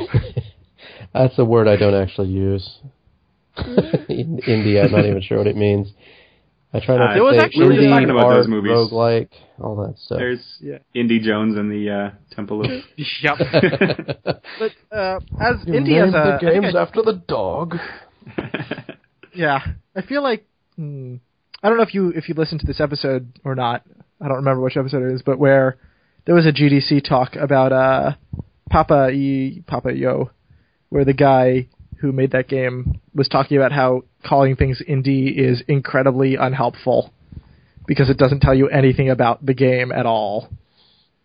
That's a word I don't actually use. In Indie, I'm not even sure what it means. I try not Uh, to There was say actually- We were indie, talking about art, those movies. roguelike, all that stuff. There's Yeah. Indy Jones and the uh, Temple of. yep. But uh, as You indie as named a the I games I- after the dog. yeah, I feel like hmm, I don't know if you if you listened to this episode or not. I don't remember which episode it is, but where there was a GDC talk about uh Papa E Papa Yo, where the guy who made that game was talking about how calling things indie is incredibly unhelpful because it doesn't tell you anything about the game at all.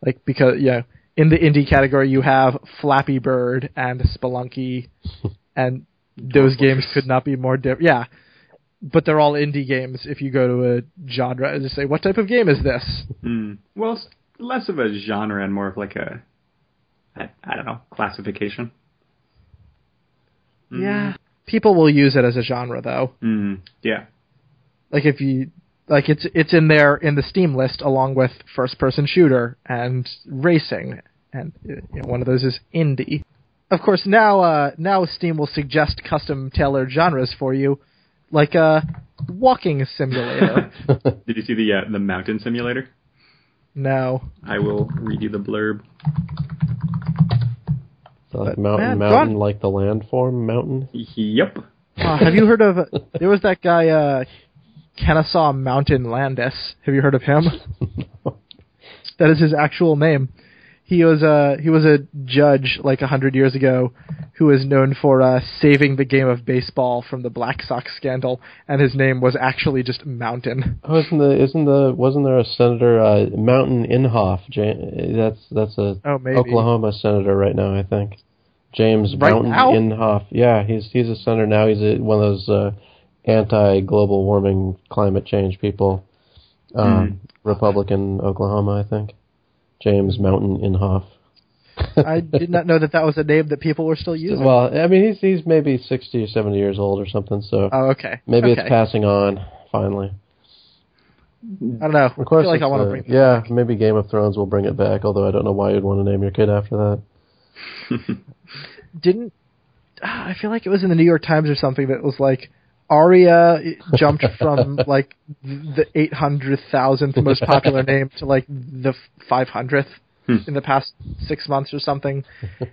Like because yeah, in the indie category you have Flappy Bird and Spelunky, and those games could not be more different. Yeah, but they're all indie games. If you go to a genre and just say, "What type of game is this?" Hmm. Well, it's less of a genre and more of like a, I, I don't know, classification. Yeah, people will use it as a genre though. Mm, yeah. Like if you like, it's it's in there in the Steam list along with first-person shooter and racing, and uh, you know, one of those is indie. Of course, now uh, now Steam will suggest custom tailored genres for you, like a walking simulator. Did you see the uh, the mountain simulator? no, I will read you the blurb. So like But, mountain, man, mountain, on. like the landform mountain. Yep. Uh, have you heard of? There was that guy, uh, Kennesaw Mountain Landis. Have you heard of him? that is his actual name. He was a he was a judge like a hundred years ago, who was known for uh, saving the game of baseball from the Black Sox scandal, and his name was actually just Mountain. Oh, isn't the isn't the wasn't there a senator uh, Mountain Inhofe? That's that's a Oh. Oklahoma senator right now, I think. James Right Mountain now? Inhofe. Yeah, he's he's a senator now. He's a, one of those uh, anti-global warming, climate change people. Um, Republican Oklahoma, I think. James Mountain Inhofe. I did not know that that was a name that people were still using. Well, I mean, he's he's maybe sixty or seventy years old or something. So oh, okay. maybe okay. it's passing on finally. I don't know. Of course, I feel like I want to bring. That Yeah, maybe Game of Thrones will bring it back. Although I don't know why you'd want to name your kid after that. didn't ah, I feel like it was in the New York Times or something that was like Aria jumped from like the eight hundred thousandth most popular name to like the five hundredth in the past six months or something,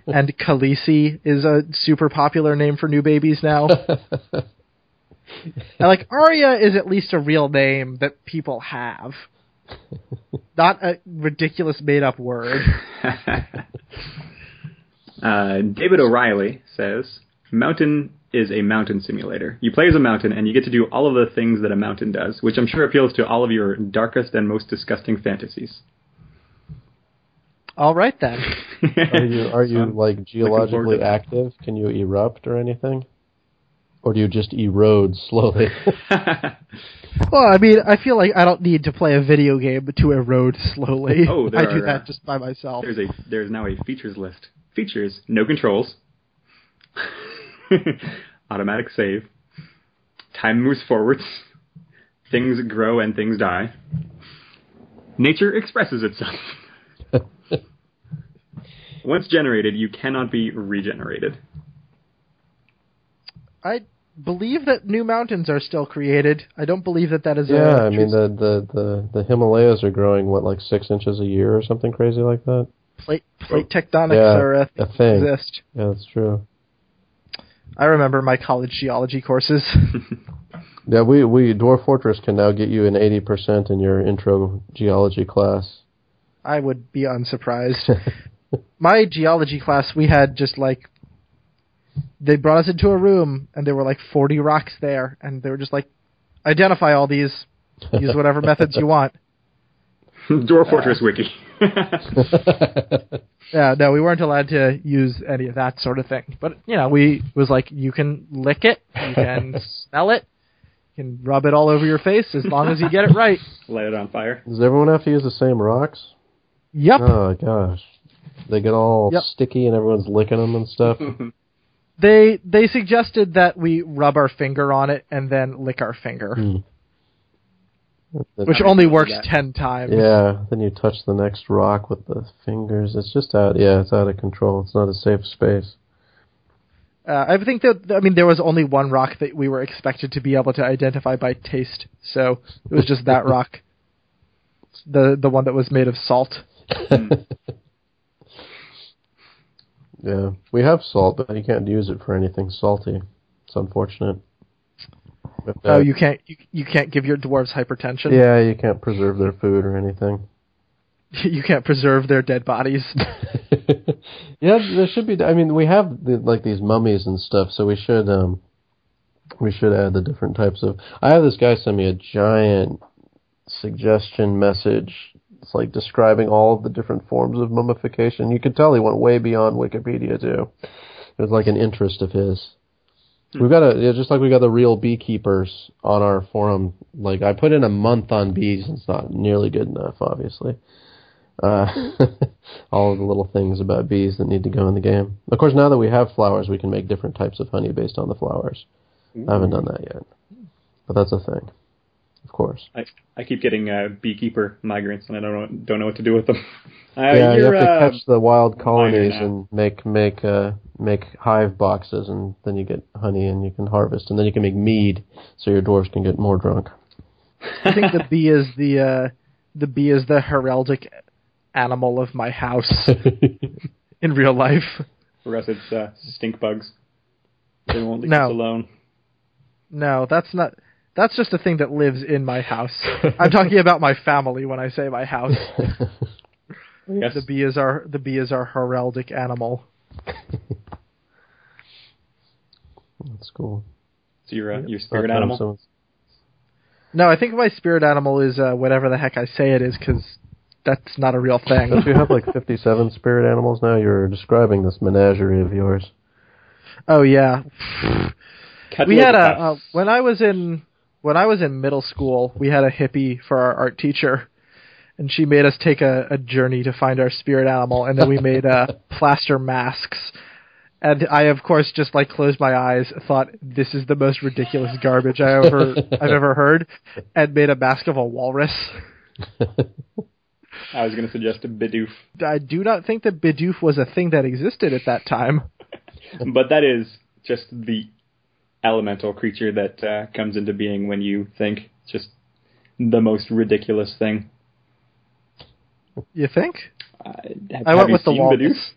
and Khaleesi is a super popular name for new babies now. and like Aria is at least a real name that people have, not a ridiculous made up word. Uh, David O'Reilly says, Mountain is a mountain simulator. You play as a mountain and you get to do all of the things that a mountain does, which I'm sure appeals to all of your darkest and most disgusting fantasies. All right then. Are you are you I'm like geologically active? Can you erupt or anything? Or do you just erode slowly? Well, I mean, I feel like I don't need to play a video game to erode slowly. Oh, there I do that uh, just by myself. There's a there's now a features list. Features: no controls, automatic save, time moves forwards, things grow and things die. Nature expresses itself. Once generated, you cannot be regenerated. I believe that new mountains are still created. I don't believe that that is. yeah, a I mean the, the the the Himalayas are growing what like six inches a year or something crazy like that. plate plate tectonics Yeah, are a, a thing. exist. Yeah, that's true. I remember my college geology courses. Yeah, we we Dwarf Fortress can now get you an eighty percent in your intro geology class. I would be unsurprised. my geology class, we had just like they brought us into a room and there were like 40 rocks there, and they were just like, identify all these, use whatever methods you want. Dwarf Fortress uh, Wiki. Yeah, no, we weren't allowed to use any of that sort of thing. But you know, we was like you can lick it, you can smell it, you can rub it all over your face as long as you get it right. Light it on fire. Does everyone have to use the same rocks? Yep. Oh gosh, they get all Yep. sticky and everyone's licking them and stuff. They they suggested that we rub our finger on it and then lick our finger, hmm. Hmm. which only works that? ten times. Yeah, then you touch the next rock with the fingers. It's just out. Yeah, it's out of control. It's not a safe space. Uh, I think that I mean there was only one rock that we were expected to be able to identify by taste, so it was just that rock, the the one that was made of salt. Yeah, we have salt, but you can't use it for anything salty. It's unfortunate. But, uh, Oh, you can't you, you can't give your dwarves hypertension. Yeah, you can't preserve their food or anything. you can't preserve their dead bodies. yeah, there should be. I mean, we have the, like these mummies and stuff, so we should um, we should add the different types of. I have this guy send me a giant suggestion message. It's like describing all of the different forms of mummification. You could tell he went way beyond Wikipedia too. It was like an interest of his. We've got a yeah, just like we got the real beekeepers on our forum. Like I put in a month on bees, and it's not nearly good enough, obviously. Uh, all of the little things about bees that need to go in the game. Of course, now that we have flowers, we can make different types of honey based on the flowers. I haven't done that yet, but that's a thing. Of course. I, I keep getting uh, beekeeper migrants, and I don't know don't know what to do with them. Uh, yeah, you have to uh, catch the wild colonies and make make uh, make hive boxes, and then you get honey, and you can harvest, and then you can make mead, so your dwarves can get more drunk. I think the bee is the uh, the bee is the heraldic animal of my house in real life. For us, it's uh, stink bugs. They won't leave No. us alone. No, that's not. That's just a thing that lives in my house. I'm talking about my family when I say my house. Yes. The bee is our the bee is our heraldic animal. That's cool. So you're uh, your spirit That time animal. someone's- No, I think my spirit animal is uh, whatever the heck I say it is because that's not a real thing. Don't you have like 57 spirit animals now? You're describing this menagerie of yours. oh yeah, we had a uh, when I was in when I was in middle school, we had a hippie for our art teacher, and she made us take a, a journey to find our spirit animal, and then we made uh, plaster masks. And I, of course, just like closed my eyes, thought this is the most ridiculous garbage I ever I've ever heard, and made a mask of a walrus. I was going to suggest a bidoof, I do not think that Bidoof was a thing that existed at that time. but that is just the elemental creature that uh, comes into being when you think just the most ridiculous thing. You think? Uh, have, I went with the walrus. Bidoof?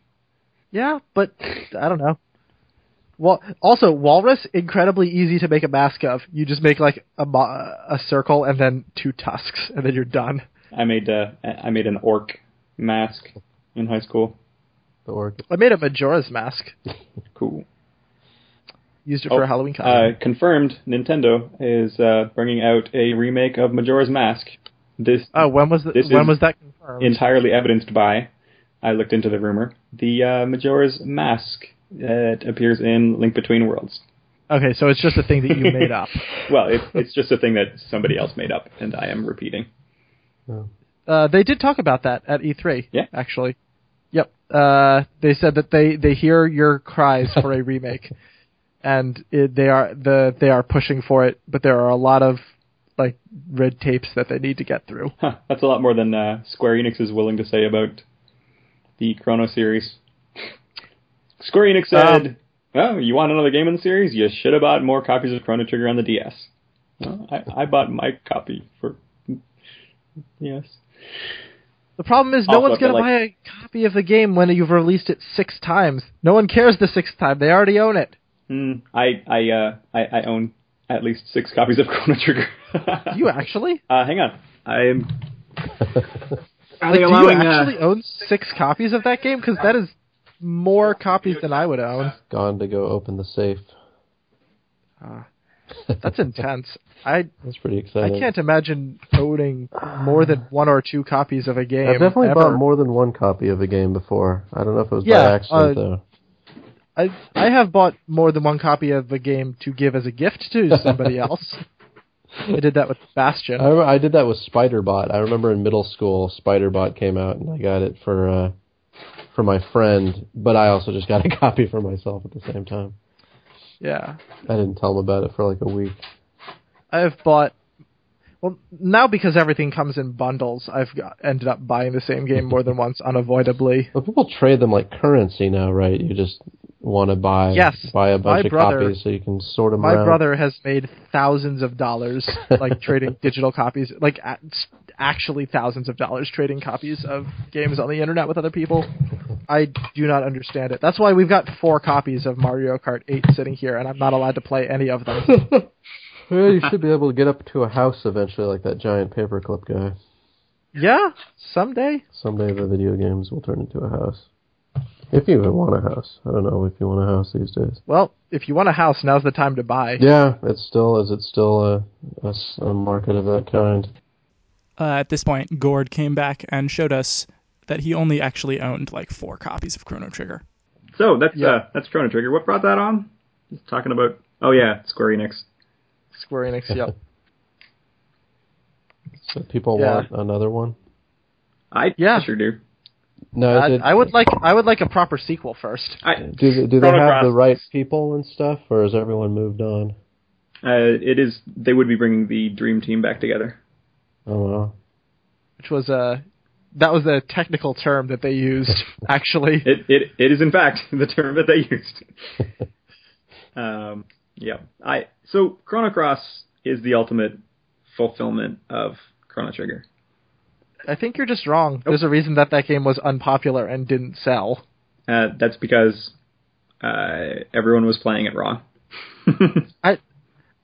Yeah, but I don't know. Well, also walrus incredibly easy to make a mask of. You just make like a a circle and then two tusks, and then you're done. I made uh, I made an orc mask in high school. The orc. I made a Majora's mask. Cool. Used it Oh, for a Halloween Uh, costume. confirmed, Nintendo is uh, bringing out a remake of Majora's Mask. This oh, when was the, this when is was that confirmed? entirely evidenced by, I looked into the rumor, the uh, Majora's Mask that appears in Link Between Worlds. Okay, so it's just a thing that you made up. Well, it, it's just a thing that somebody else made up, and I am repeating. Uh, they did talk about that at E3. Yeah. actually. Yep. Uh, they said that they they hear your cries for a remake, and it, they are the they are pushing for it, but there are a lot of like red tapes that they need to get through. Huh, that's a lot more than uh, Square Enix is willing to say about the Chrono series. Square Enix said, Um, "Well, you want another game in the series? You should have bought more copies of Chrono Trigger on the DS." Well, I, I bought my copy for yes. The problem is no Also, one's going to like- buy a copy of the game when you've released it six times. No one cares the sixth time; they already own it. Mm, I I uh I, I own at least six copies of Chrono Trigger. You actually? uh, hang on, I'm. Are Like, they do you actually uh, own six copies of that game? Because that is more copies than I would own. Gone to go open the safe. That's intense. I That's pretty exciting. I can't imagine owning more than one or two copies of a game. I've definitely ever. bought more than one copy of a game before. I don't know if it was Yeah, by accident uh, though. I I have bought more than one copy of a game to give as a gift to somebody else. I did that with Bastion. I, I did that with Spiderbot. I remember in middle school, Spiderbot came out, and I got it for uh, for my friend. But I also just got a copy for myself at the same time. yeah, I didn't tell him about it for like a week. I have bought. Well, now because everything comes in bundles, I've got, ended up buying the same game more than once unavoidably. But people trade them like currency now, right? You just want to buy Yes. buy a bunch My of brother- copies so you can sort them out. My around. brother has made thousands of dollars, like trading digital copies, like a- actually thousands of dollars trading copies of games on the internet with other people. I do not understand it. That's why we've got four copies of Mario Kart 8 sitting here, and I'm not allowed to play any of them. Well, you should be able to get up to a house eventually, like that giant paperclip guy. yeah, someday. Someday the video games will turn into a house. If you even want a house. I don't know if you want a house these days. Well, if you want a house, now's the time to buy. Yeah, it's still is it still a, a s- a market of that kind? Uh, at this point, Gord came back and showed us that he only actually owned like four copies of Chrono Trigger. So that's Yeah. uh that's Chrono Trigger. What brought that on? Just talking about. Oh yeah, Square Enix. Square Enix, yep. So people Yeah. want another one. I Yeah. sure do. No, I, did, I would like I would like a proper sequel first. I, do they, do they have the right people and stuff, or has everyone moved on? Uh, it is. They would be bringing the Dream Team back together. Oh well. which was a that was the technical term that they used actually. It it it is in fact the term that they used. um, yeah. I so Chrono Cross is the ultimate fulfillment of Chrono Trigger. I think you're just wrong. There's a reason that that game was unpopular and didn't sell. Uh, that's because uh, everyone was playing it wrong. I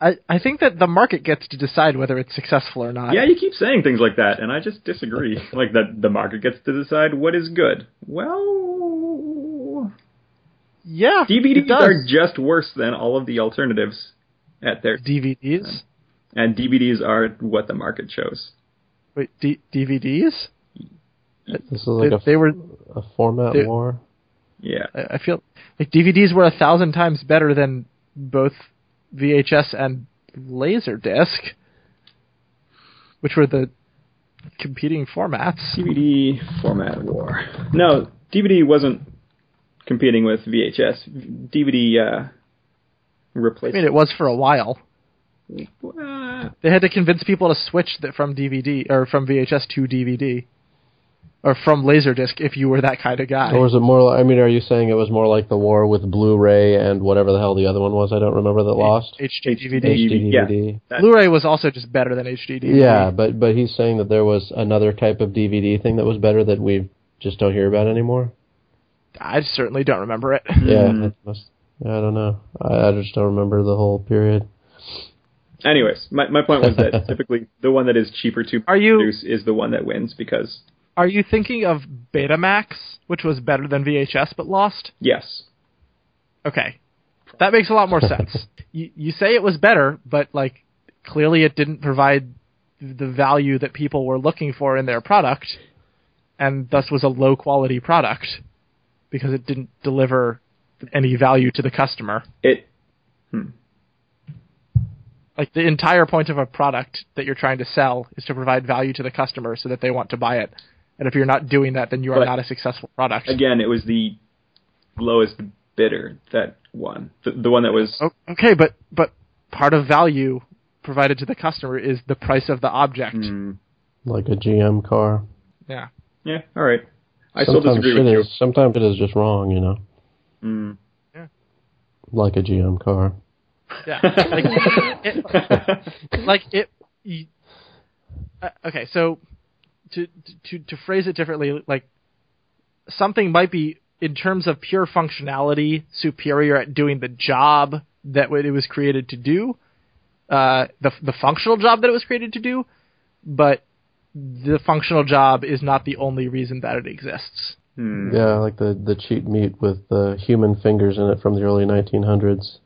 I I think that the market gets to decide whether it's successful or not. yeah, you keep saying things like that, and I just disagree. like that, the market gets to decide what is good. Well, Yeah, DVDs are just worse than all of the alternatives at their, DVDs. and DVDs are what the market chose. Wait, D- DVDs? This is like They, a, they were. a format they- war. Yeah. I I feel like DVDs were a thousand times better than both VHS and Laserdisc, which were the competing formats. DVD format war. No, DVD wasn't competing with VHS. DVD uh, I mean, it was for a while. They had to convince people to switch that from DVD or from VHS to DVD, or from Laserdisc if you were that kind of guy. Or was it more? Like, I mean, are you saying it was more like the war with Blu-ray and whatever the hell the other one was? I don't remember that lost. HD DVD. HD. Yeah. DVD. that- Blu-ray was also just better than HD DVD. Yeah, but but he's saying that there was another type of DVD thing that was better that we just don't hear about anymore. I certainly don't remember it. Yeah, Mm. that must, I don't know. I, I just don't remember the whole period. Anyways, my my point was that typically the one that is cheaper to Are you- produce is the one that wins because Are you thinking of Betamax, which was better than VHS but lost? yes, Okay, that makes a lot more sense. you you say it was better, but like clearly it didn't provide the value that people were looking for in their product, and thus was a low quality product because it didn't deliver any value to the customer. it. Hmm. Like the entire point of a product that you're trying to sell is to provide value to the customer so that they want to buy it. And if you're not doing that, then you are But- not a successful product. Again, it was the lowest bidder that won. The, the one that was Okay, but but part of value provided to the customer is the price of the object. Hmm, Like a GM car. Yeah. yeah, all right. I still sometimes disagree shit with you. sometimes it is just wrong, you know. Mm. Like a GM car. Yeah. Like it, like it you, uh, okay, so to to to phrase it differently, like something might be in terms of pure functionality superior at doing the job that it was created to do, uh, the the functional job that it was created to do, but the functional job is not the only reason that it exists. Hmm. Yeah, like the the cheap meat with the human fingers in it from the early 1900s.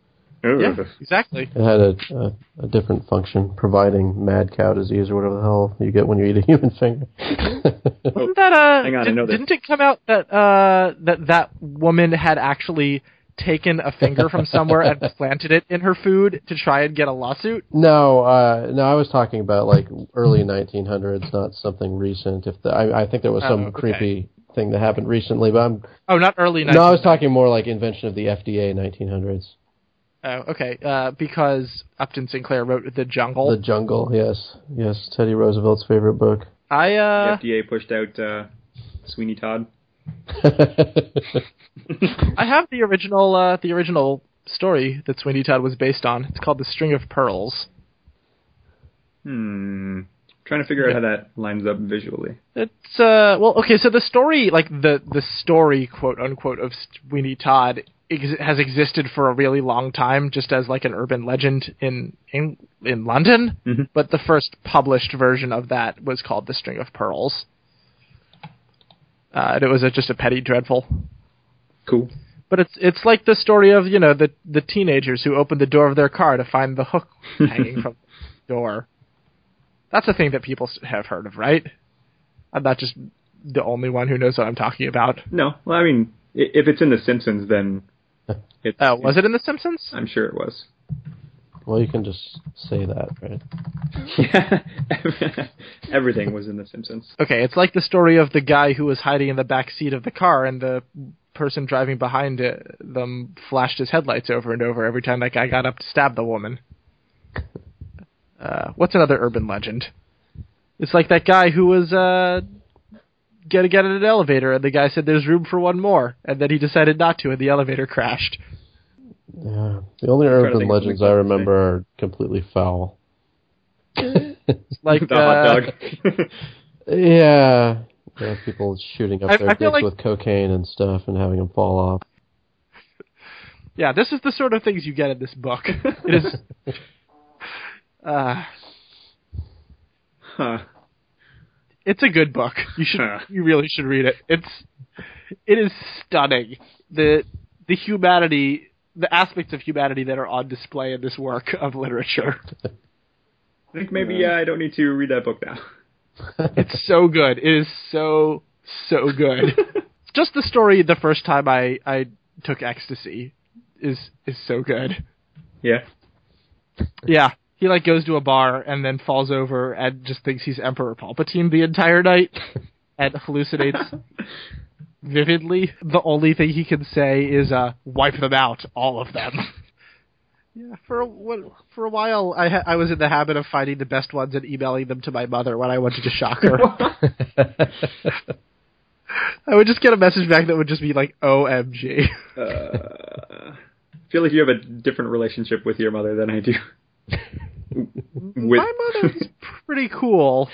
Ugh. Yeah, exactly. It had a, a, a different function, providing mad cow disease or whatever the hell you get when you eat a human finger. Wasn't that uh? Hang on, I did, know this. Didn't it come out that uh that that woman had actually taken a finger from somewhere and planted it in her food to try and get a lawsuit? no, uh, no, I was talking about like early 1900s, not something recent. If the, I, I think there was Oh, some okay. creepy thing that happened recently, but I'm Oh, not early. no, I was talking more like invention of the FDA 1900s. Oh, okay. Uh, because Upton Sinclair wrote The Jungle. The Jungle, yes, yes, Teddy Roosevelt's favorite book. I uh, The FDA pushed out uh, Sweeney Todd. I have the original uh the original story that Sweeney Todd was based on. It's called The String of Pearls. Hmm. Trying to figure out how that lines up visually. It's uh well okay so the story like the the story quote unquote of Sweeney Todd ex- has existed for a really long time just as like an urban legend in in in London Mhm. but the first published version of that was called The String of Pearls. Uh, and it was a, just a penny dreadful. Cool. But it's it's like the story of you know the the teenagers who opened the door of their car to find the hook hanging from the door. That's a thing that people have heard of, right? I'm not just the only one who knows what I'm talking about. No, well, I mean, if it's in The Simpsons, then it's. Uh, was it in The Simpsons? I'm sure it was. well, you can just say that, right? Yeah. Everything was in The Simpsons. Okay, it's like the story of the guy who was hiding in the back seat of the car, and the person driving behind it, them flashed his headlights over and over every time that guy got up to stab the woman. Uh, what's another urban legend? It's like that guy who was uh, gonna get in an elevator, and the guy said there's room for one more, and then he decided not to, and the elevator crashed. Yeah. The only urban legends I to remember are completely foul. Like the uh, hot dog. Yeah. Yeah, people shooting up I- their I dicks like- with cocaine and stuff and having them fall off. Yeah, this is the sort of things you get in this book. It is. Uh, huh. it's a good book. You should. Huh. You really should read it. It's. It is stunning. The the humanity, the aspects of humanity that are on display in this work of literature. I think maybe uh, I don't need to read that book now. It's so good. It is so so good. Just the story the first time I I took ecstasy is is so good. Yeah. Yeah. He like goes to a bar and then falls over and just thinks he's Emperor Palpatine the entire night and hallucinates vividly. The only thing he can say is uh wipe them out, all of them. Yeah, for a, for a while I ha- I was in the habit of finding the best ones and emailing them to my mother when I wanted to shock her. I would just get a message back that would just be like OMG. Uh, I feel like you have a different relationship with your mother than I do. with My mother's pretty cool.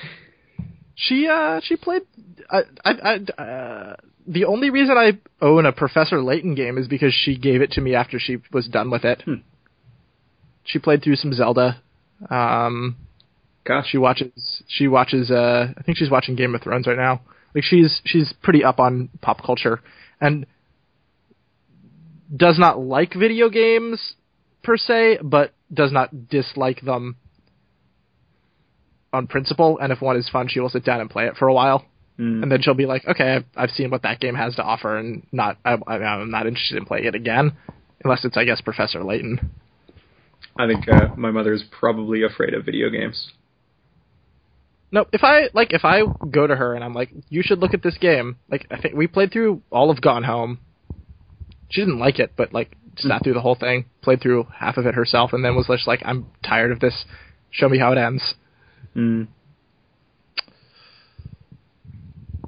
She uh she played. I I, I uh, the only reason I own a Professor Layton game is because she gave it to me after she was done with it. Hmm. She played through some Zelda. Um, Gosh, she watches she watches uh I think she's watching Game of Thrones right now. Like she's she's pretty up on pop culture and does not like video games per se, but does not dislike them on principle. And if one is fun, she will sit down and play it for a while, Mm. and then she'll be like, "Okay, I've, I've seen what that game has to offer, and not I, I, I'm not interested in playing it again, unless it's I guess Professor Layton." I think uh, my mother is probably afraid of video games. No, if I like if I go to her and I'm like, you should look at this game. Like I think we played through all of Gone Home. She didn't like it, but like sat through the whole thing, played through half of it herself, and then was just like, I'm tired of this. Show me how it ends. Mm.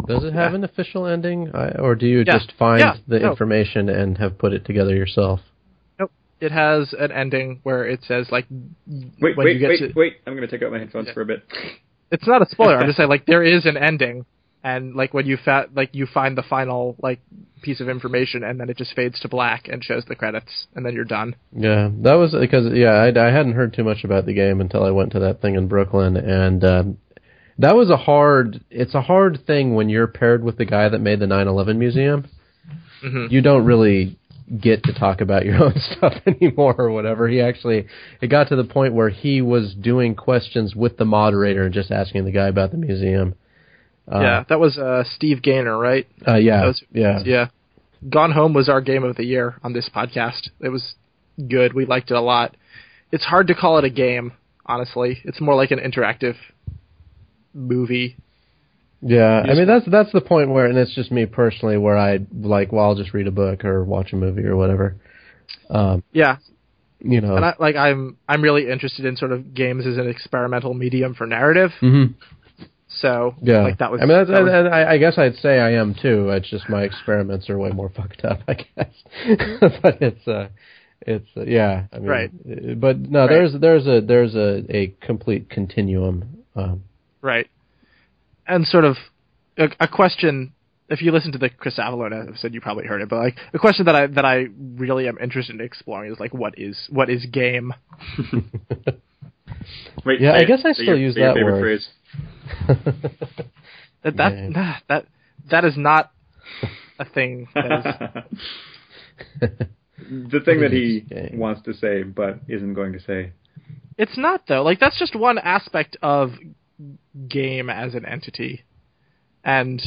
Does it have Yeah. an official ending, I, or do you Yeah. just find Yeah. the No. information and have put it together yourself? Nope. It has an ending where it says like Wait, when you wait, get wait, to wait! I'm going to take out my headphones Yeah. for a bit. it's not a spoiler. I'm just saying like there is an ending, and like when you fa- like you find the final like piece of information, and then it just fades to black and shows the credits, and then you're done. Yeah, that was because yeah, I, I hadn't heard too much about the game until I went to that thing in Brooklyn, and um, that was a hard. It's a hard thing when you're paired with the guy that made the 9/11 museum. Mhm. You don't really get to talk about your own stuff anymore or whatever. He actually it got to the point where he was doing questions with the moderator and just asking the guy about the museum. Uh, yeah, that was uh, Steve Gaynor, right? uh, yeah, was- yeah, Yeah. Gone Home was our game of the year on this podcast. It was good. We liked it a lot. It's hard to call it a game, honestly. It's more like an interactive movie. Yeah, I mean that's that's the point where, and it's just me personally, where I like, well, I'll just read a book or watch a movie or whatever. Um, Yeah, you know, and I, like I'm I'm really interested in sort of games as an experimental medium for narrative. hmm So yeah, like that was. I mean, that's, that was- and I, I guess I'd say I am too. It's just my experiments are way more fucked up, I guess. but it's uh, it's uh, yeah, I mean, Right. uh, But no, Right. there's there's a there's a a complete continuum. Um, right, and sort of a, a question. If you listen to the Chris Avellone episode, you probably heard it. But like a question that I that I really am interested in exploring is like what is what is game? Wait, Yeah, I it. guess I still your- use say your that favorite word. Phrase. That that Man. nah, that that is not a thing. That is, the thing that he Game. wants to say but isn't going to say. it's not though. Like that's just one aspect of game as an entity, and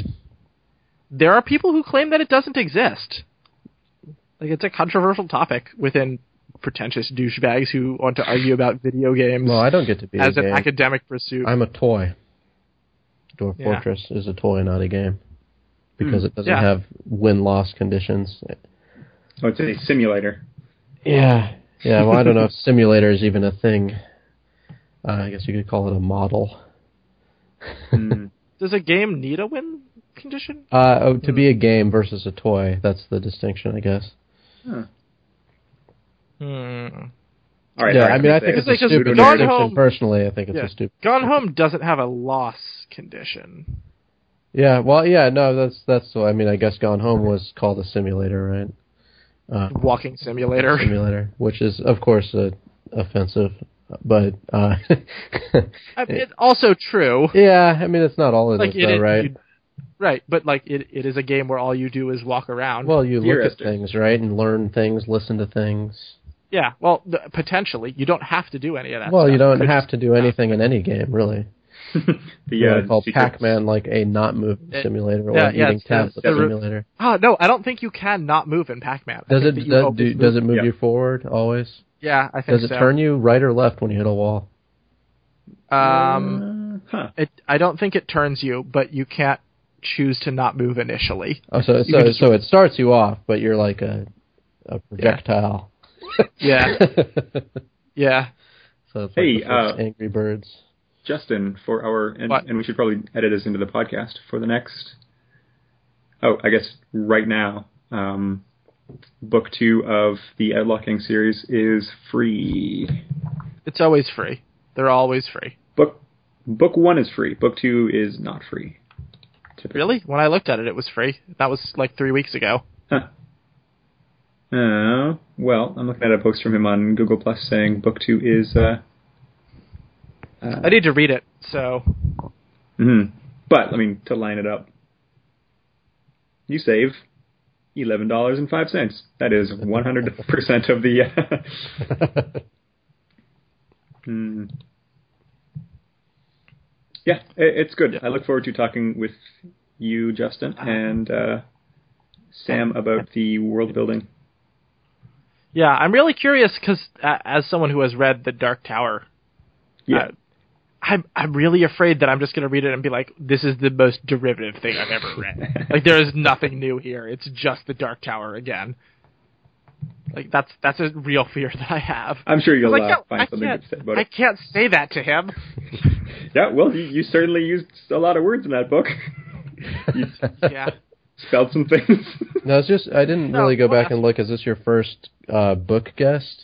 there are people who claim that it doesn't exist. Like it's a controversial topic within pretentious douchebags who want to argue about video games well, I don't get to be as a an game. academic pursuit. I'm a toy. Dwarf Yeah. Fortress is a toy, not a game, because it doesn't Yeah. have win-loss conditions. Oh, it's a simulator. Yeah, yeah. Well, I don't know if simulator is even a thing. Uh, I guess you could call it a model. Hmm. Does a game need a win condition? Uh, oh, to be a game versus a toy, that's the distinction, I guess. Huh. Hmm. All right. yeah, I mean, I think it. it's a stupid Gone distinction. Home- Personally, I think it's Yeah. a stupid. Gone Home doesn't have a loss condition. Yeah, well, yeah, no, that's that's. I mean, I guess Gone Home was called a simulator, right? Uh, Walking simulator. simulator, which is of course uh, offensive, but uh, I mean, it's also true. yeah, I mean, it's not all of like it, it, though, it- right? you- right, but like it, it is a game where all you do is walk around. Well, you look at things, right, and learn things, listen to things. yeah, well, the, potentially you don't have to do any of that. Well, stuff. you don't could have just- to do anything in any game, really. The You uh, uh, call Pac-Man like a not moving It- simulator or yeah, an yeah, eating it's- it's tablet simulator. Ah, no, I don't think you can not move in Pac-Man. Does it that does, do, move- does it move Yeah. you forward always? Yeah, I think so. Does it so. turn you right or left when you hit a wall? Um, Uh, huh. it. I don't think it turns you, but you can't choose to not move initially. Oh, so so just- so it starts you off, but you're like a a projectile. Yeah, yeah. so it's like Hey, the first uh, Angry Birds. Justin, for our and, and we should probably edit this into the podcast for the next. Oh, I guess right now, um, book two of the Edlocking series is free. It's always free. They're always free. Book book one is free. Book two is not free. Typically. Really? When I looked at it, it was free. That was like three weeks ago. Huh. Uh, well, I'm looking at a post from him on Google Plus saying book two is. Uh, uh, I need to read it. So mhm. But I mean, to line it up, you save eleven dollars and five cents. That is one hundred percent of the. Uh, hmm. Yeah, it's good. I look forward to talking with you, Justin, and uh, Sam about the world building. Yeah, I'm really curious because uh, as someone who has read The Dark Tower, Yeah. uh, I'm I'm really afraid that I'm just gonna read it and be like, this is the most derivative thing I've ever read. like there is nothing new here. It's just The Dark Tower again. Like that's that's a real fear that I have. I'm sure you'll Like, uh, no, find I something good to say about it. I can't say that to him. Yeah, well, you, you certainly used a lot of words in that book. you Yeah. spelled some things. No, it's just I didn't No, really go well, back and look. Is this your first uh, book guest?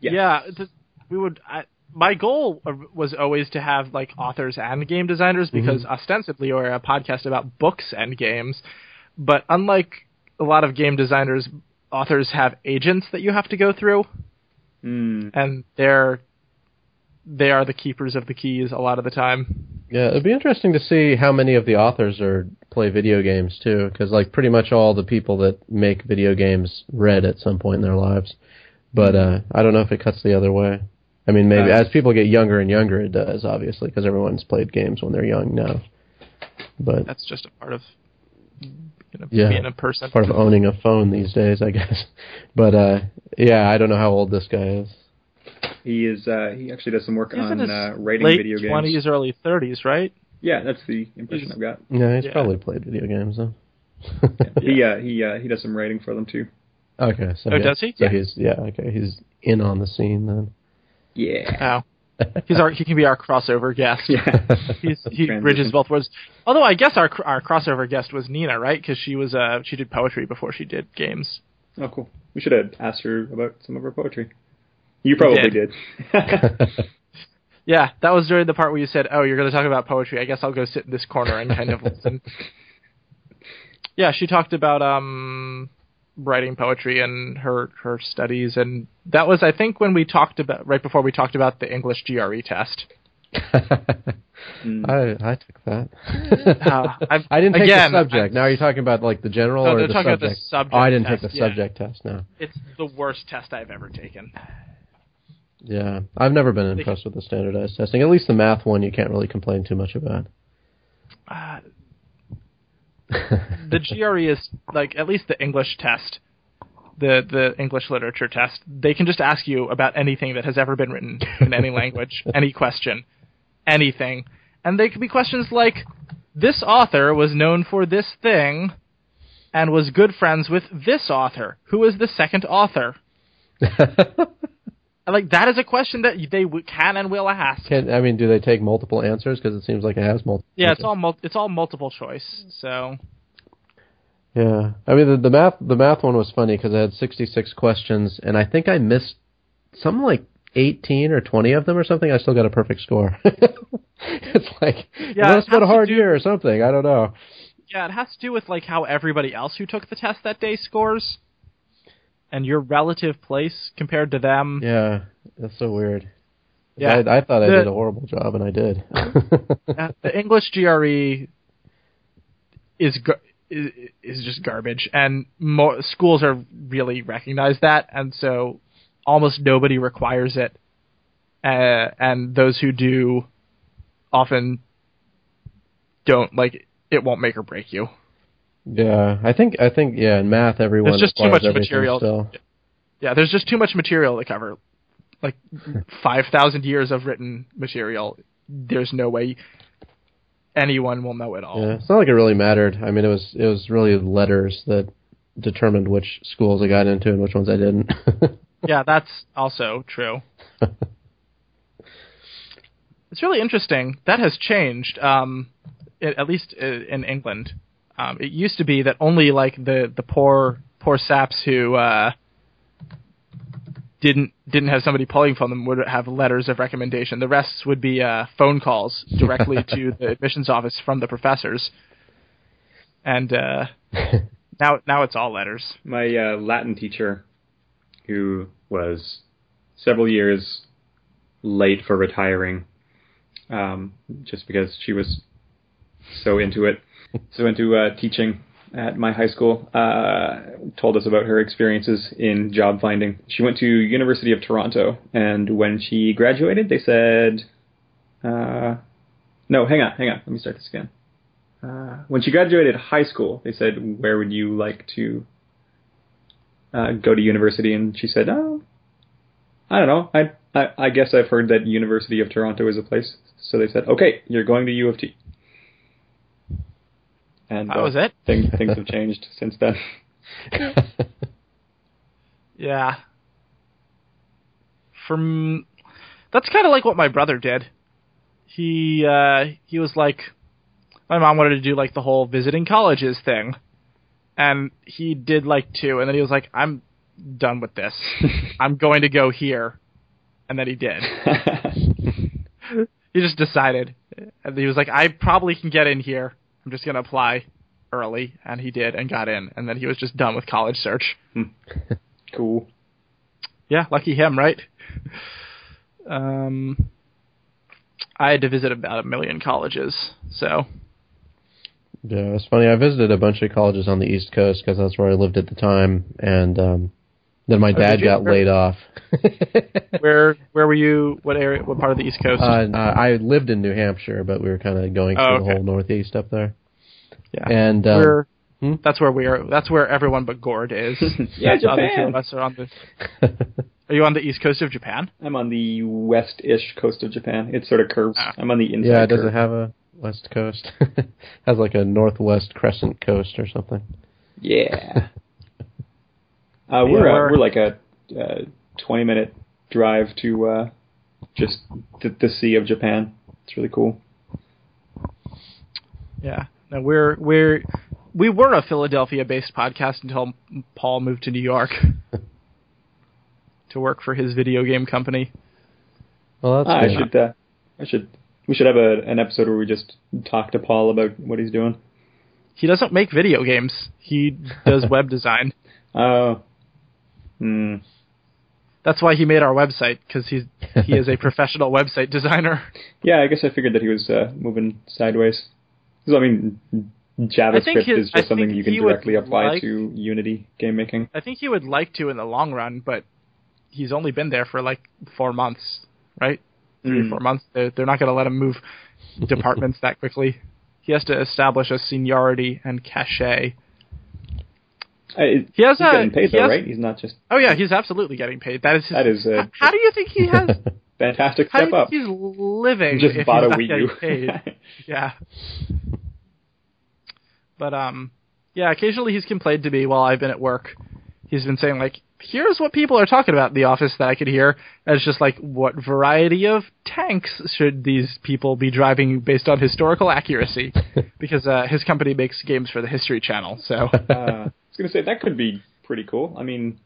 Yes. Yeah, th- we would. I, my goal was always to have like authors and game designers because ostensibly we're a podcast about books and games, but unlike a lot of game designers, authors have agents that you have to go through, Mm. and they're they are the keepers of the keys a lot of the time. Yeah, it'd be interesting to see how many of the authors are play video games too, because like pretty much all the people that make video games read at some point in their lives. But uh, I don't know if it cuts the other way. I mean, maybe Uh, as people get younger and younger, it does obviously, because everyone's played games when they're young now. But That's just a part of you know, Yeah. being a person. part of owning a phone these days, I guess. But uh, yeah, I don't know how old this guy is. He is. Uh, he actually does some work He's in on uh, writing late video games. twenties, early thirties, right? Yeah, that's the impression He's- I've got. Yeah, he's Yeah. probably played video games though. He uh, he uh, he does some writing for them too. okay, so Oh, yeah, does he? So Yeah. he's yeah, okay, he's in on the scene then. Yeah. Oh, he's our he can be our crossover guest. Yeah. He's, he Transition. bridges both worlds. Although I guess our our crossover guest was Nina, right? Because she was uh she did poetry before she did games. Oh, cool. We should have asked her about some of her poetry. You probably did. did. Yeah, that was during the part where you said, "Oh, you're going to talk about poetry. I guess I'll go sit in this corner and kind of listen." Yeah, she talked about um writing poetry and her her studies, and that was I think when we talked about right before we talked about the English GRE test. Mm. I I took that. Uh, I've- I didn't take again, the subject. now are you talking about like the general No, or they're the talking about subject? the subject Oh, I didn't test, take the yeah. subject test. No. It's the worst test I've ever taken. Yeah, I've never been impressed with the standardized testing. At least the math one, you can't really complain too much about. Uh, the GRE is like at least the English test, the the English literature test. They can just ask you about anything that has ever been written in any language, any question, anything, and they could be questions like, "This author was known for this thing, and was good friends with this author. Who is the second author?" Like that is a question that they can and will ask. Can I mean, do they take multiple answers? Because it seems like it has multiple. Yeah, it's all mul- it's all multiple choice. So Yeah, I mean the, the math the math one was funny because I had sixty six questions and I think I missed something like eighteen or twenty of them or something. I still got a perfect score. it's like Yeah, it been a hard do- year or something. I don't know. Yeah, it has to do with like how everybody else who took the test that day scores, and your relative place compared to them. Yeah, that's so weird. Yeah. I, I thought I did a horrible job, and I did. Uh, the English GRE is gar- is, is just garbage, and mo- schools are really recognize that, and so almost nobody requires it, uh, and those who do often don't like it won't make or break you. Yeah, I think I think yeah. In math, everyone There's just too much material. Still. Yeah, there's just too much material to cover. Like five thousand years of written material. There's no way anyone will know it all. Yeah, it's not like it really mattered. I mean, it was it was really letters that determined which schools I got into and which ones I didn't. Yeah, that's also true. It's really interesting. That has changed, um, at least in England. Um, it used to be that only like the, the poor poor saps who uh, didn't didn't have somebody pulling from them would have letters of recommendation. The rest would be uh, phone calls directly to the admissions office from the professors. And uh, now now it's all letters. My uh, Latin teacher, who was several years late for retiring, um, just because she was so into it, so into uh, teaching at my high school, uh, told us about her experiences in job finding. She went to University of Toronto, and when she graduated, they said, uh, "No, hang on, hang on. Let me start this again." Uh, when she graduated high school, they said, "Where would you like to uh, go to university, and she said, "Oh, I don't know. I, I I guess I've heard that University of Toronto is a place." So they said, "Okay, you're going to U of T." And That uh, was it? Things things have changed since then. Yeah. From that's kind of like what my brother did. He uh he was like my mom wanted to do like the whole visiting colleges thing. And he did like two and then he was like I'm done with this. I'm going to go here. And then he did. he just decided. And he was like I probably can get in here. I'm just going to apply early and he did and got in and then he was just done with college search. cool. Yeah, lucky him, right? Um, I had to visit about a million colleges, so Yeah, it's funny. I visited a bunch of colleges on the East Coast because that's where I lived at the time, and um, then my Oh, dad did got Where- laid off. where where were you? What area? What part of the East Coast? uh, I lived in New Hampshire, but we were kind of going through Oh, the whole Northeast up there. yeah, And um, We're- hmm? that's where we are. That's where everyone but Gord is. Yeah, the other two Japan. of us are on the. Are you on the East Coast of Japan? I'm on the west-ish coast of Japan. It sort of curves. Ah. I'm on the inside. yeah, does curve. it have a west coast? has like a northwest crescent coast or something. Yeah. Uh, we're uh, we're- we're like a uh, 20 minute drive to uh, just the, the sea of Japan. It's really cool. Yeah. No, we're we're we were a Philadelphia-based podcast until Paul moved to New York to work for his video game company. Well, that's Ah, I should uh, I should we should have a, an episode where we just talk to Paul about what he's doing. He doesn't make video games. He does web design. Oh. Hmm. That's why he made our website because he's he is a professional website designer. Yeah, I guess I figured that he was uh, moving sideways. I mean, JavaScript his- is just something you can directly apply like- to Unity game making. I think he would like to in the long run, but he's only been there for like four months, right? Three or Mm. four months. They're, they're not going to let him move departments that quickly. He has to establish a seniority and cachet. He has he's a- getting paid he though, has- right? He's not just Oh yeah, he's absolutely getting paid. That is his, That is, uh, H- how do you think he has? fantastic how do step you up. he's living Just if bought a Wii U. paid? Yeah. But um yeah, occasionally he's complained to me while I've been at work. He's been saying like, "Here's what people are talking about in the office that I could hear." And it's just like, what variety of tanks should these people be driving based on historical accuracy? because uh, his company makes games for the History Channel, so uh, I was going to say that could be pretty cool. I mean,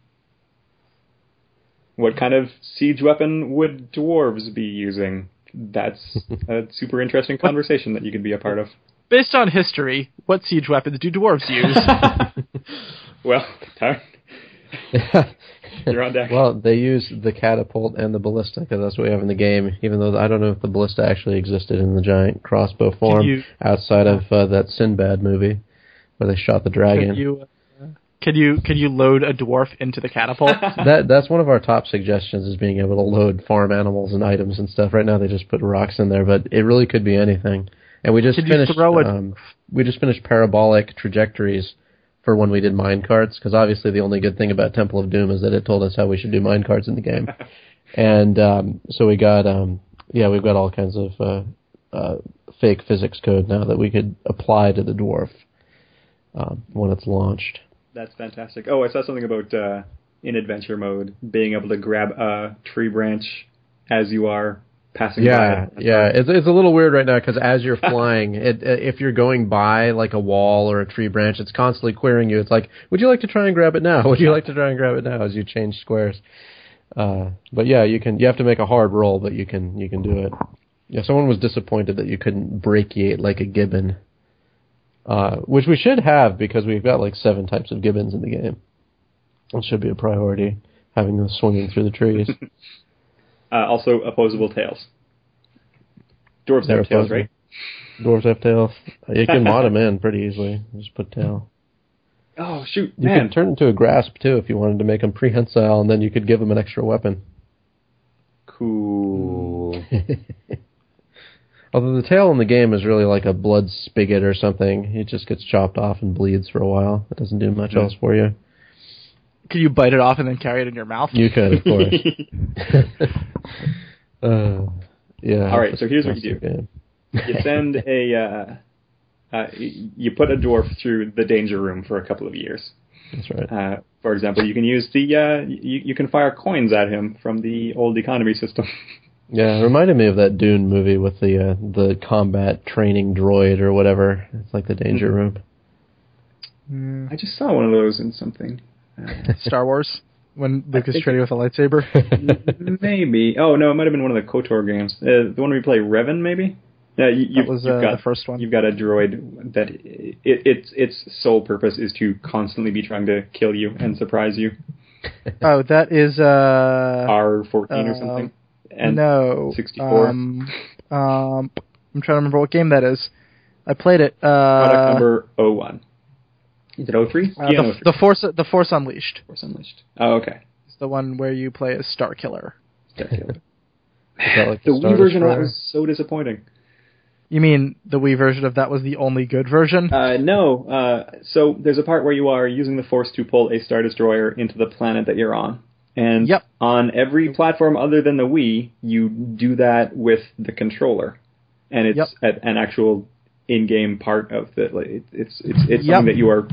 what kind of siege weapon would dwarves be using? That's a super interesting conversation that you could be a part of. based on history, what siege weapons do dwarves use? Well, you're on deck. Well, they use the catapult and the ballista because that's what we have in the game. Even though I don't know if the ballista actually existed in the giant crossbow form you- outside of uh, that Sinbad movie where they shot the dragon. Can you uh, can you can you load a dwarf into the catapult? that that's one of our top suggestions is being able to load farm animals and items and stuff. Right now they just put rocks in there, but it really could be anything. And we just Could finished throw a- um, we just finished parabolic trajectories for when we did mine carts because obviously the only good thing about Temple of Doom is that it told us how we should do mine carts in the game. and um, so we got um, yeah we've got all kinds of uh, uh, fake physics code now that we could apply to the dwarf um, when it's launched. That's fantastic. Oh, I saw something about uh, in adventure mode being able to grab a tree branch as you are passing Yeah, by. yeah. It's it's a little weird right now because as you're flying, it, if you're going by like a wall or a tree branch, it's constantly querying you. It's like, would you like to try and grab it now? Would you like to try and grab it now? As you change squares. Uh, but yeah, you can. You have to make a hard roll, but you can you can do it. Yeah, someone was disappointed that you couldn't brachiate like a gibbon, uh, which we should have because we've got like seven types of gibbons in the game. It should be a priority having them swinging through the trees. Uh, also, opposable tails. Dwarves They're have tails, right? Dwarves have tails. You can mod them in pretty easily. Just put tail. Oh shoot, You man! could turn into a grasp too if you wanted to make them prehensile, and then you could give them an extra weapon. Cool. Although the tail in the game is really like a blood spigot or something. It just gets chopped off and bleeds for a while. It doesn't do much Hmm. else for you. Could you bite it off and then carry it in your mouth? You could, of course. uh, yeah. All right, so here's what you do. game. you send a uh, uh, you put a dwarf through the danger room for a couple of years. That's right. Uh, for example, you can use the uh, you, you can fire coins at him from the old economy system. Yeah, it reminded me of that Dune movie with the uh, the combat training droid or whatever. It's like the danger room. Mm, I just saw one of those in something. Uh, Star Wars when Luke is training with a lightsaber. maybe. Oh no, it might have been one of the Kotor games. Uh, the one where you play Revan, maybe. Yeah, you, you've, That was you've uh, got the first one. You've got a droid that it, its its sole purpose is to constantly be trying to kill you and surprise you. Oh, that is uh R fourteen or um, something. And no 64. Um, um, I'm trying to remember what game that is. I played it. Uh, product number 01. Is it 03? uh, yeah, the, 03. the Force the Force Unleashed. Force Unleashed. Oh, okay. It's the one where you play as Starkiller. Death Killer. like the the Star Wii version of that was so disappointing. You mean the Wii version of that was the only good version? Uh, no, uh, so there's a part where you are using the Force to pull a Star Destroyer into the planet that you're on. And Yep. on every platform other than the Wii, you do that with the controller. And it's Yep. a- an actual in-game part of the. Like, it- it's it's it's Yep. something that you are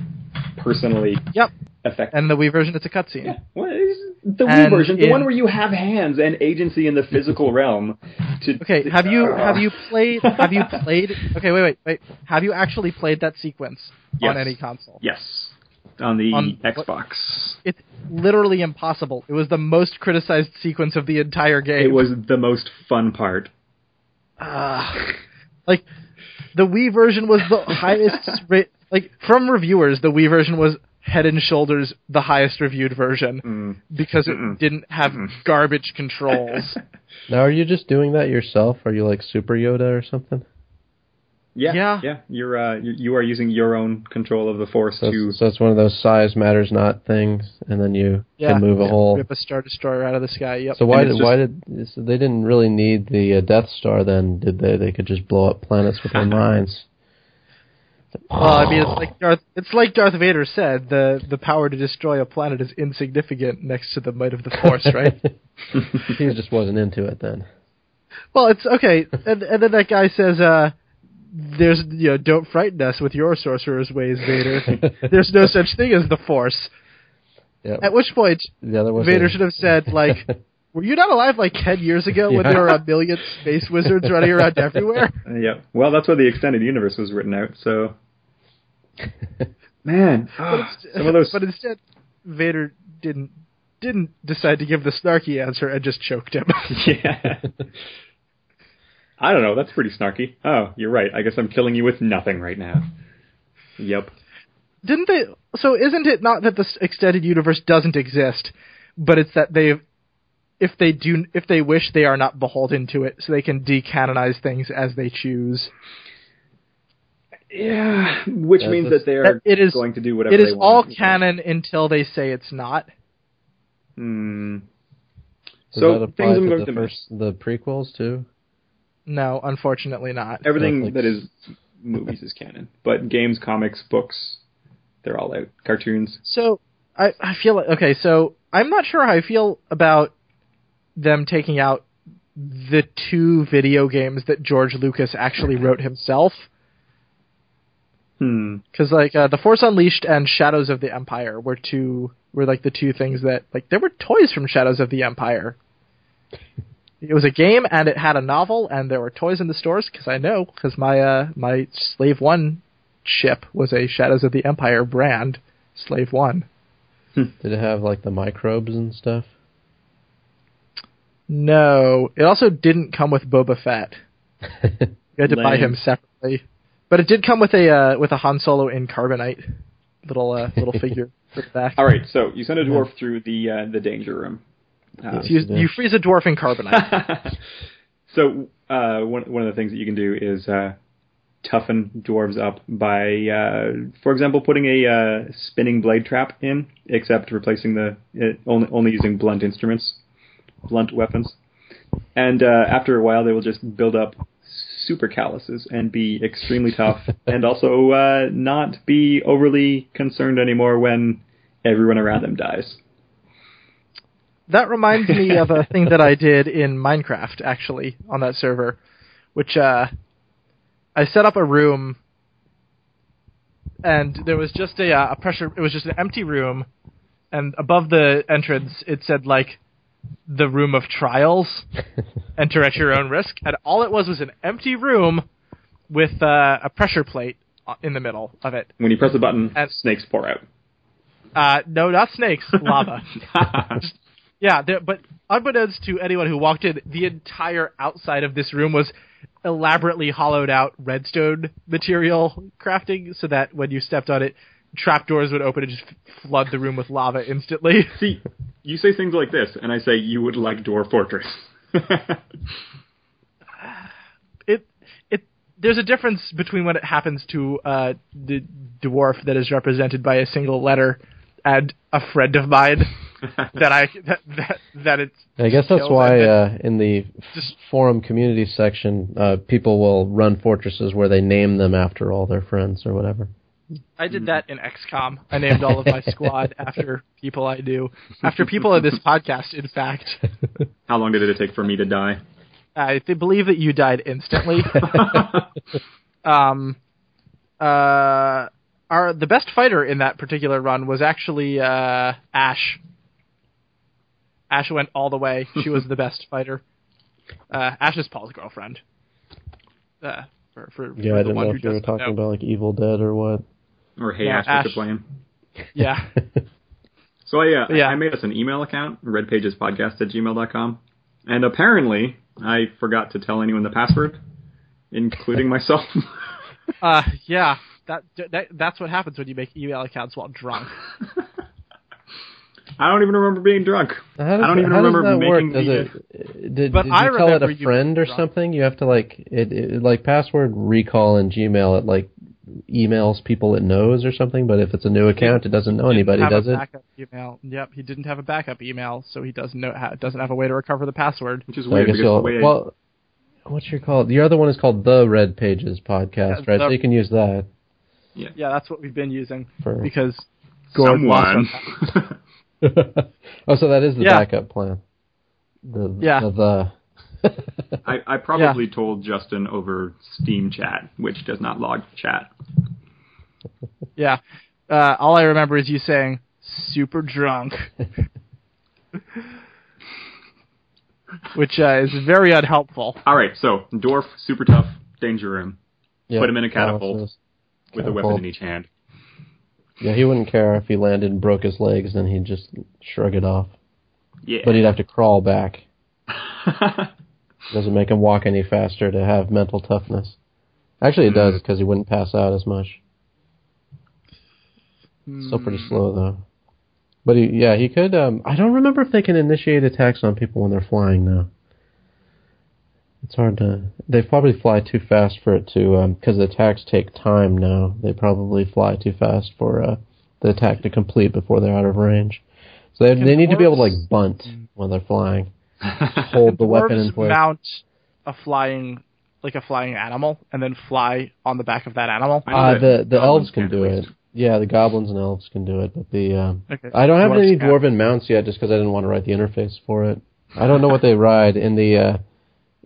personally Yep. affected. And the Wii version, it's a cutscene. Yeah. The Wii And version? The in- one where you have hands and agency in the physical realm. To Okay, have you ah. have you played have you played Okay, wait, wait, wait. Have you actually played that sequence Yes. on any console? Yes, on the On Xbox. It's literally impossible. It was the most criticized sequence of the entire game. It was the most fun part. Ah. like the Wii version was the highest ra- like from reviewers the Wii version was head and shoulders the highest reviewed version Mm. because it Mm-mm. didn't have garbage controls. Now, are you just doing that yourself? Are you like Super Yoda or something? Yeah, Yeah. yeah. You're uh, you, you are using your own control of the force So to. it's, so it's one of those size matters not things, and then you yeah, can move a yeah. whole. Rip a star destroyer out of the sky. Yep. So why did it's why did so they didn't really need the uh, Death Star then? Did they? They could just blow up planets with their minds. well, I mean, it's like Darth. It's like Darth Vader said: the the power to destroy a planet is insignificant next to the might of the Force, right? he just wasn't into it then. well, it's okay. And and then that guy says, uh, "There's you know, don't frighten us with your sorcerer's ways, Vader. There's no such thing as the Force." Yep. At which point, the other was Vader a- should have said, like, "Were you not alive like ten years ago when there were a million space wizards running around everywhere?" Uh, yeah. Well, that's why the extended universe was written out. So. Man, ah, some of those. but instead, Vader didn't didn't decide to give the snarky answer and just choked him. yeah. I don't know. That's pretty snarky. Oh, you're right. I guess I'm killing you with nothing right now. Yep. didn't they? So isn't it not that this extended universe doesn't exist, but it's that they, if they do, if they wish, they are not beholden to it, so they can decanonize things as they choose. Yeah, which That's means a- that they are That it is- going to do whatever It they is all want. canon until they say it's not. Hmm. Does So that things I'm to going the to miss. first the prequels too. No, unfortunately not. Everything Netflix. that is movies is canon, but games, comics, books, they're all out. Cartoons. So I I feel like okay. So I'm not sure how I feel about them taking out the two video games that George Lucas actually wrote himself. Hmm. because like uh, the Force Unleashed and Shadows of the Empire were two were like the two things that like there were toys from Shadows of the Empire. It was a game and it had a novel and there were toys in the stores because I know because my uh my Slave One ship was a Shadows of the Empire brand Slave One. Did it have like the microbes and stuff? No, it also didn't come with Boba Fett. You had to buy him separately, but it did come with a uh, with a Han Solo in carbonite little uh, little figure for the back. All right, so you send a dwarf through the uh, the danger room. Uh, So you, you freeze a dwarf in carbonite. so uh, one one of the things that you can do is uh, toughen dwarves up by, uh, for example, putting a uh, spinning blade trap in, except replacing the uh, only only using blunt instruments, blunt weapons, and uh, after a while they will just build up super calluses and be extremely tough, and also uh, not be overly concerned anymore when everyone around them dies. That reminds me of a thing that I did in Minecraft actually on that server, which uh, I set up a room, and there was just a, uh, a pressure. It was just an empty room, and above the entrance it said like the room of trials. Enter at your own risk, and all it was was an empty room with uh, a pressure plate uh, in the middle of it. When you press a button, And- snakes pour out. Uh, no, not snakes, lava. Yeah, there, but unbeknownst to anyone who walked in, the entire outside of this room was elaborately hollowed out redstone material crafting, so that when you stepped on it, trapdoors would open and just flood the room with lava instantly. See, you say things like this, and I say you would like Dwarf Fortress. it it there's a difference between when it happens to uh, the dwarf that is represented by a single letter and a friend of mine that I that that, that it's I guess that's why it. uh, in the f- forum community section, uh, people will run fortresses where they name them after all their friends or whatever. I did that in XCOM. I named all of my squad after people I knew, after people in this podcast. In fact, How long did it take for me to die? I th- believe that you died instantly. um, uh, our the best fighter in that particular run was actually uh, Ash. Ash went all the way. She was the best fighter. Uh, Ash is Paul's girlfriend. Uh, for, for, Yeah, for I didn't know if you were talking know. about like Evil Dead or what. Or hey, Yeah, Ash, what's Ash. your plan? Yeah, So I, uh, Yeah. I made us an email account, redpagespodcast at gmail.com. And apparently, I forgot to tell anyone the password, including myself. uh, yeah. That, that that's what happens when you make email accounts while drunk. I don't even remember being drunk. How does, I don't even how remember does that making work? Does the- it, did, But did I you tell it a friend or drunk. something? You have to like it, it like password recall in Gmail. It like emails people it knows or something. But if it's a new account, it doesn't know anybody, have does a it? Backup email. Yep, he didn't have a backup email, so he doesn't know ha- doesn't have a way to recover the password. Which is So I weird guess because the way well, what's your called? Your other one is called the Red Pages podcast, Yeah, right? the- so you can use that Yeah, yeah, that's what we've been using for. because Gord lost someone. our- oh, so that is the Yeah. backup plan. The Yeah. the, the I, I probably told Justin over Steam chat, which does not log chat. Yeah, uh, all I remember is you saying "super drunk," which uh, is very unhelpful. All right, so dwarf, super tough, danger room, yeah, Put him in a catapult. balances. with a weapon in each hand. Yeah, he wouldn't care if he landed and broke his legs, then he'd just shrug it off. Yeah. But he'd have to crawl back. Doesn't make him walk any faster to have mental toughness. Actually, it Hmm. does because he wouldn't pass out as much. Still pretty Hmm. slow though. But he, yeah, he could. Um, I don't remember if they can initiate attacks on people when they're flying now. It's hard to. They probably fly too fast for it to, because the attacks take time now. They probably fly too fast for uh, the attack to complete before they're out of range. So they, they need to be able to like bunt when they're flying, hold the weapon in place. mount a flying, like a flying animal, and then fly on the back of that animal. Uh, the the elves can do it. Yeah, the goblins and elves can do it, but the um, Okay. I don't have Dwarves any dwarven mounts yet, just because I didn't want to write the interface for it. I don't know what they ride in the uh,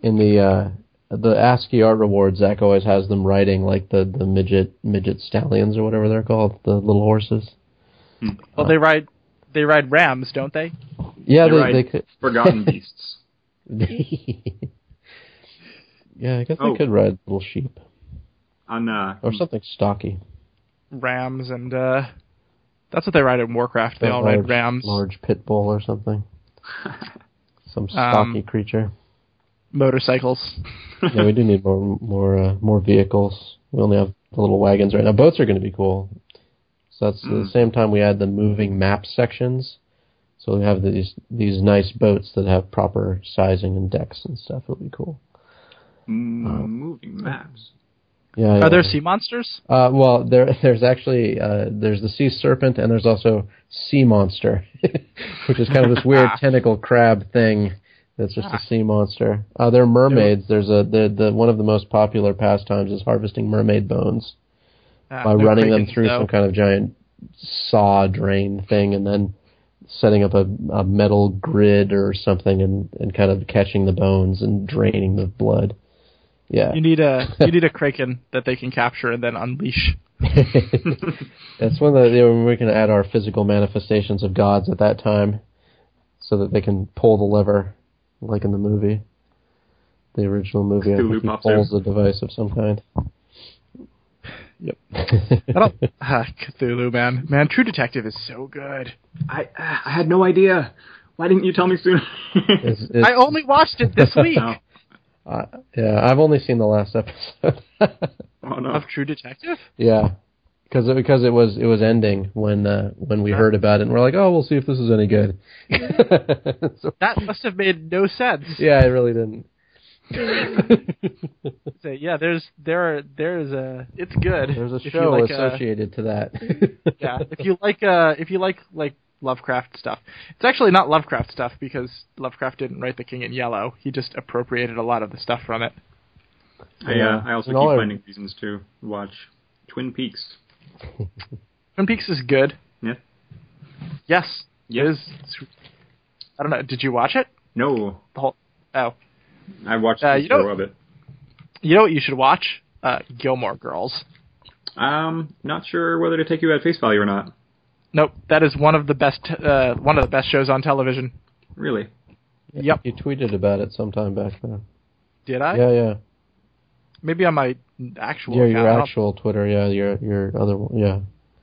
in the uh, the ASCII art rewards. Zach always has them riding like the the midget midget stallions or whatever they're called, the little horses. Well, they ride they ride rams, don't they? Yeah, They they ride they could. Forgotten beasts. yeah, I guess Oh. they could ride little sheep On uh, or something stocky. Rams and uh, that's what they ride in Warcraft. They A all large, ride rams, large pit bull or something. Some stocky Um, creature. Motorcycles. yeah, we do need more more uh, more vehicles. We only have the little wagons right now. Boats are going to be cool. So that's at the Mm. same time we add the moving map sections. So we have these these nice boats that have proper sizing and decks and stuff. It'll be cool. mm, moving maps. Yeah. yeah. Are there sea monsters? Uh, well, there there's actually uh, there's the sea serpent and there's also sea monster, which is kind of this weird tentacle crab thing. That's just a sea monster. Uh, there are mermaids. There's a the the one of the most popular pastimes is harvesting mermaid bones Uh, by running them through some kind of giant saw drain thing and then setting up a, a metal grid or something and, and kind of catching the bones and draining the blood. Yeah. You need a you need a kraken that they can capture and then unleash. That's when the you know, we can add our physical manifestations of gods at that time, so that they can pull the lever, like in the movie, the original movie. I Cthulhu think he pops pulls a device of some kind. Yep. I don't ah, Cthulhu man. Man, True Detective is so good. I I had no idea. Why didn't you tell me sooner? It's- it's- I only watched it this week. no. uh, yeah, I've only seen the last episode. Oh no. Of True Detective? yeah, because it, because it was it was ending when uh, when we heard about it, and we're like, oh, we'll see if this is any good. so, That must have made no sense. yeah, it really didn't. Say, yeah, there's there are there's a it's good. There's a show like, uh, associated to that. yeah, if you like uh if you like like Lovecraft stuff. It's actually not Lovecraft stuff because Lovecraft didn't write The King in Yellow. He just appropriated a lot of the stuff from it. I, Yeah. uh, I also And keep all I- finding reasons to watch Twin Peaks. Twin Peaks is good. Yeah. Yes. Yes. It is. I don't know. Did you watch it? No, The whole. Oh, I watched Uh, the you show of it. you know what you should watch? Uh, Gilmore Girls. Um, not sure whether to take you at face value or not. Nope, that is one of the best. Uh, one of the best shows on television. Really? Yep. You tweeted about it sometime back then. Did I? Yeah, yeah. Maybe on my actual. Yeah, account. your actual Twitter. Yeah, your your other one. Yeah.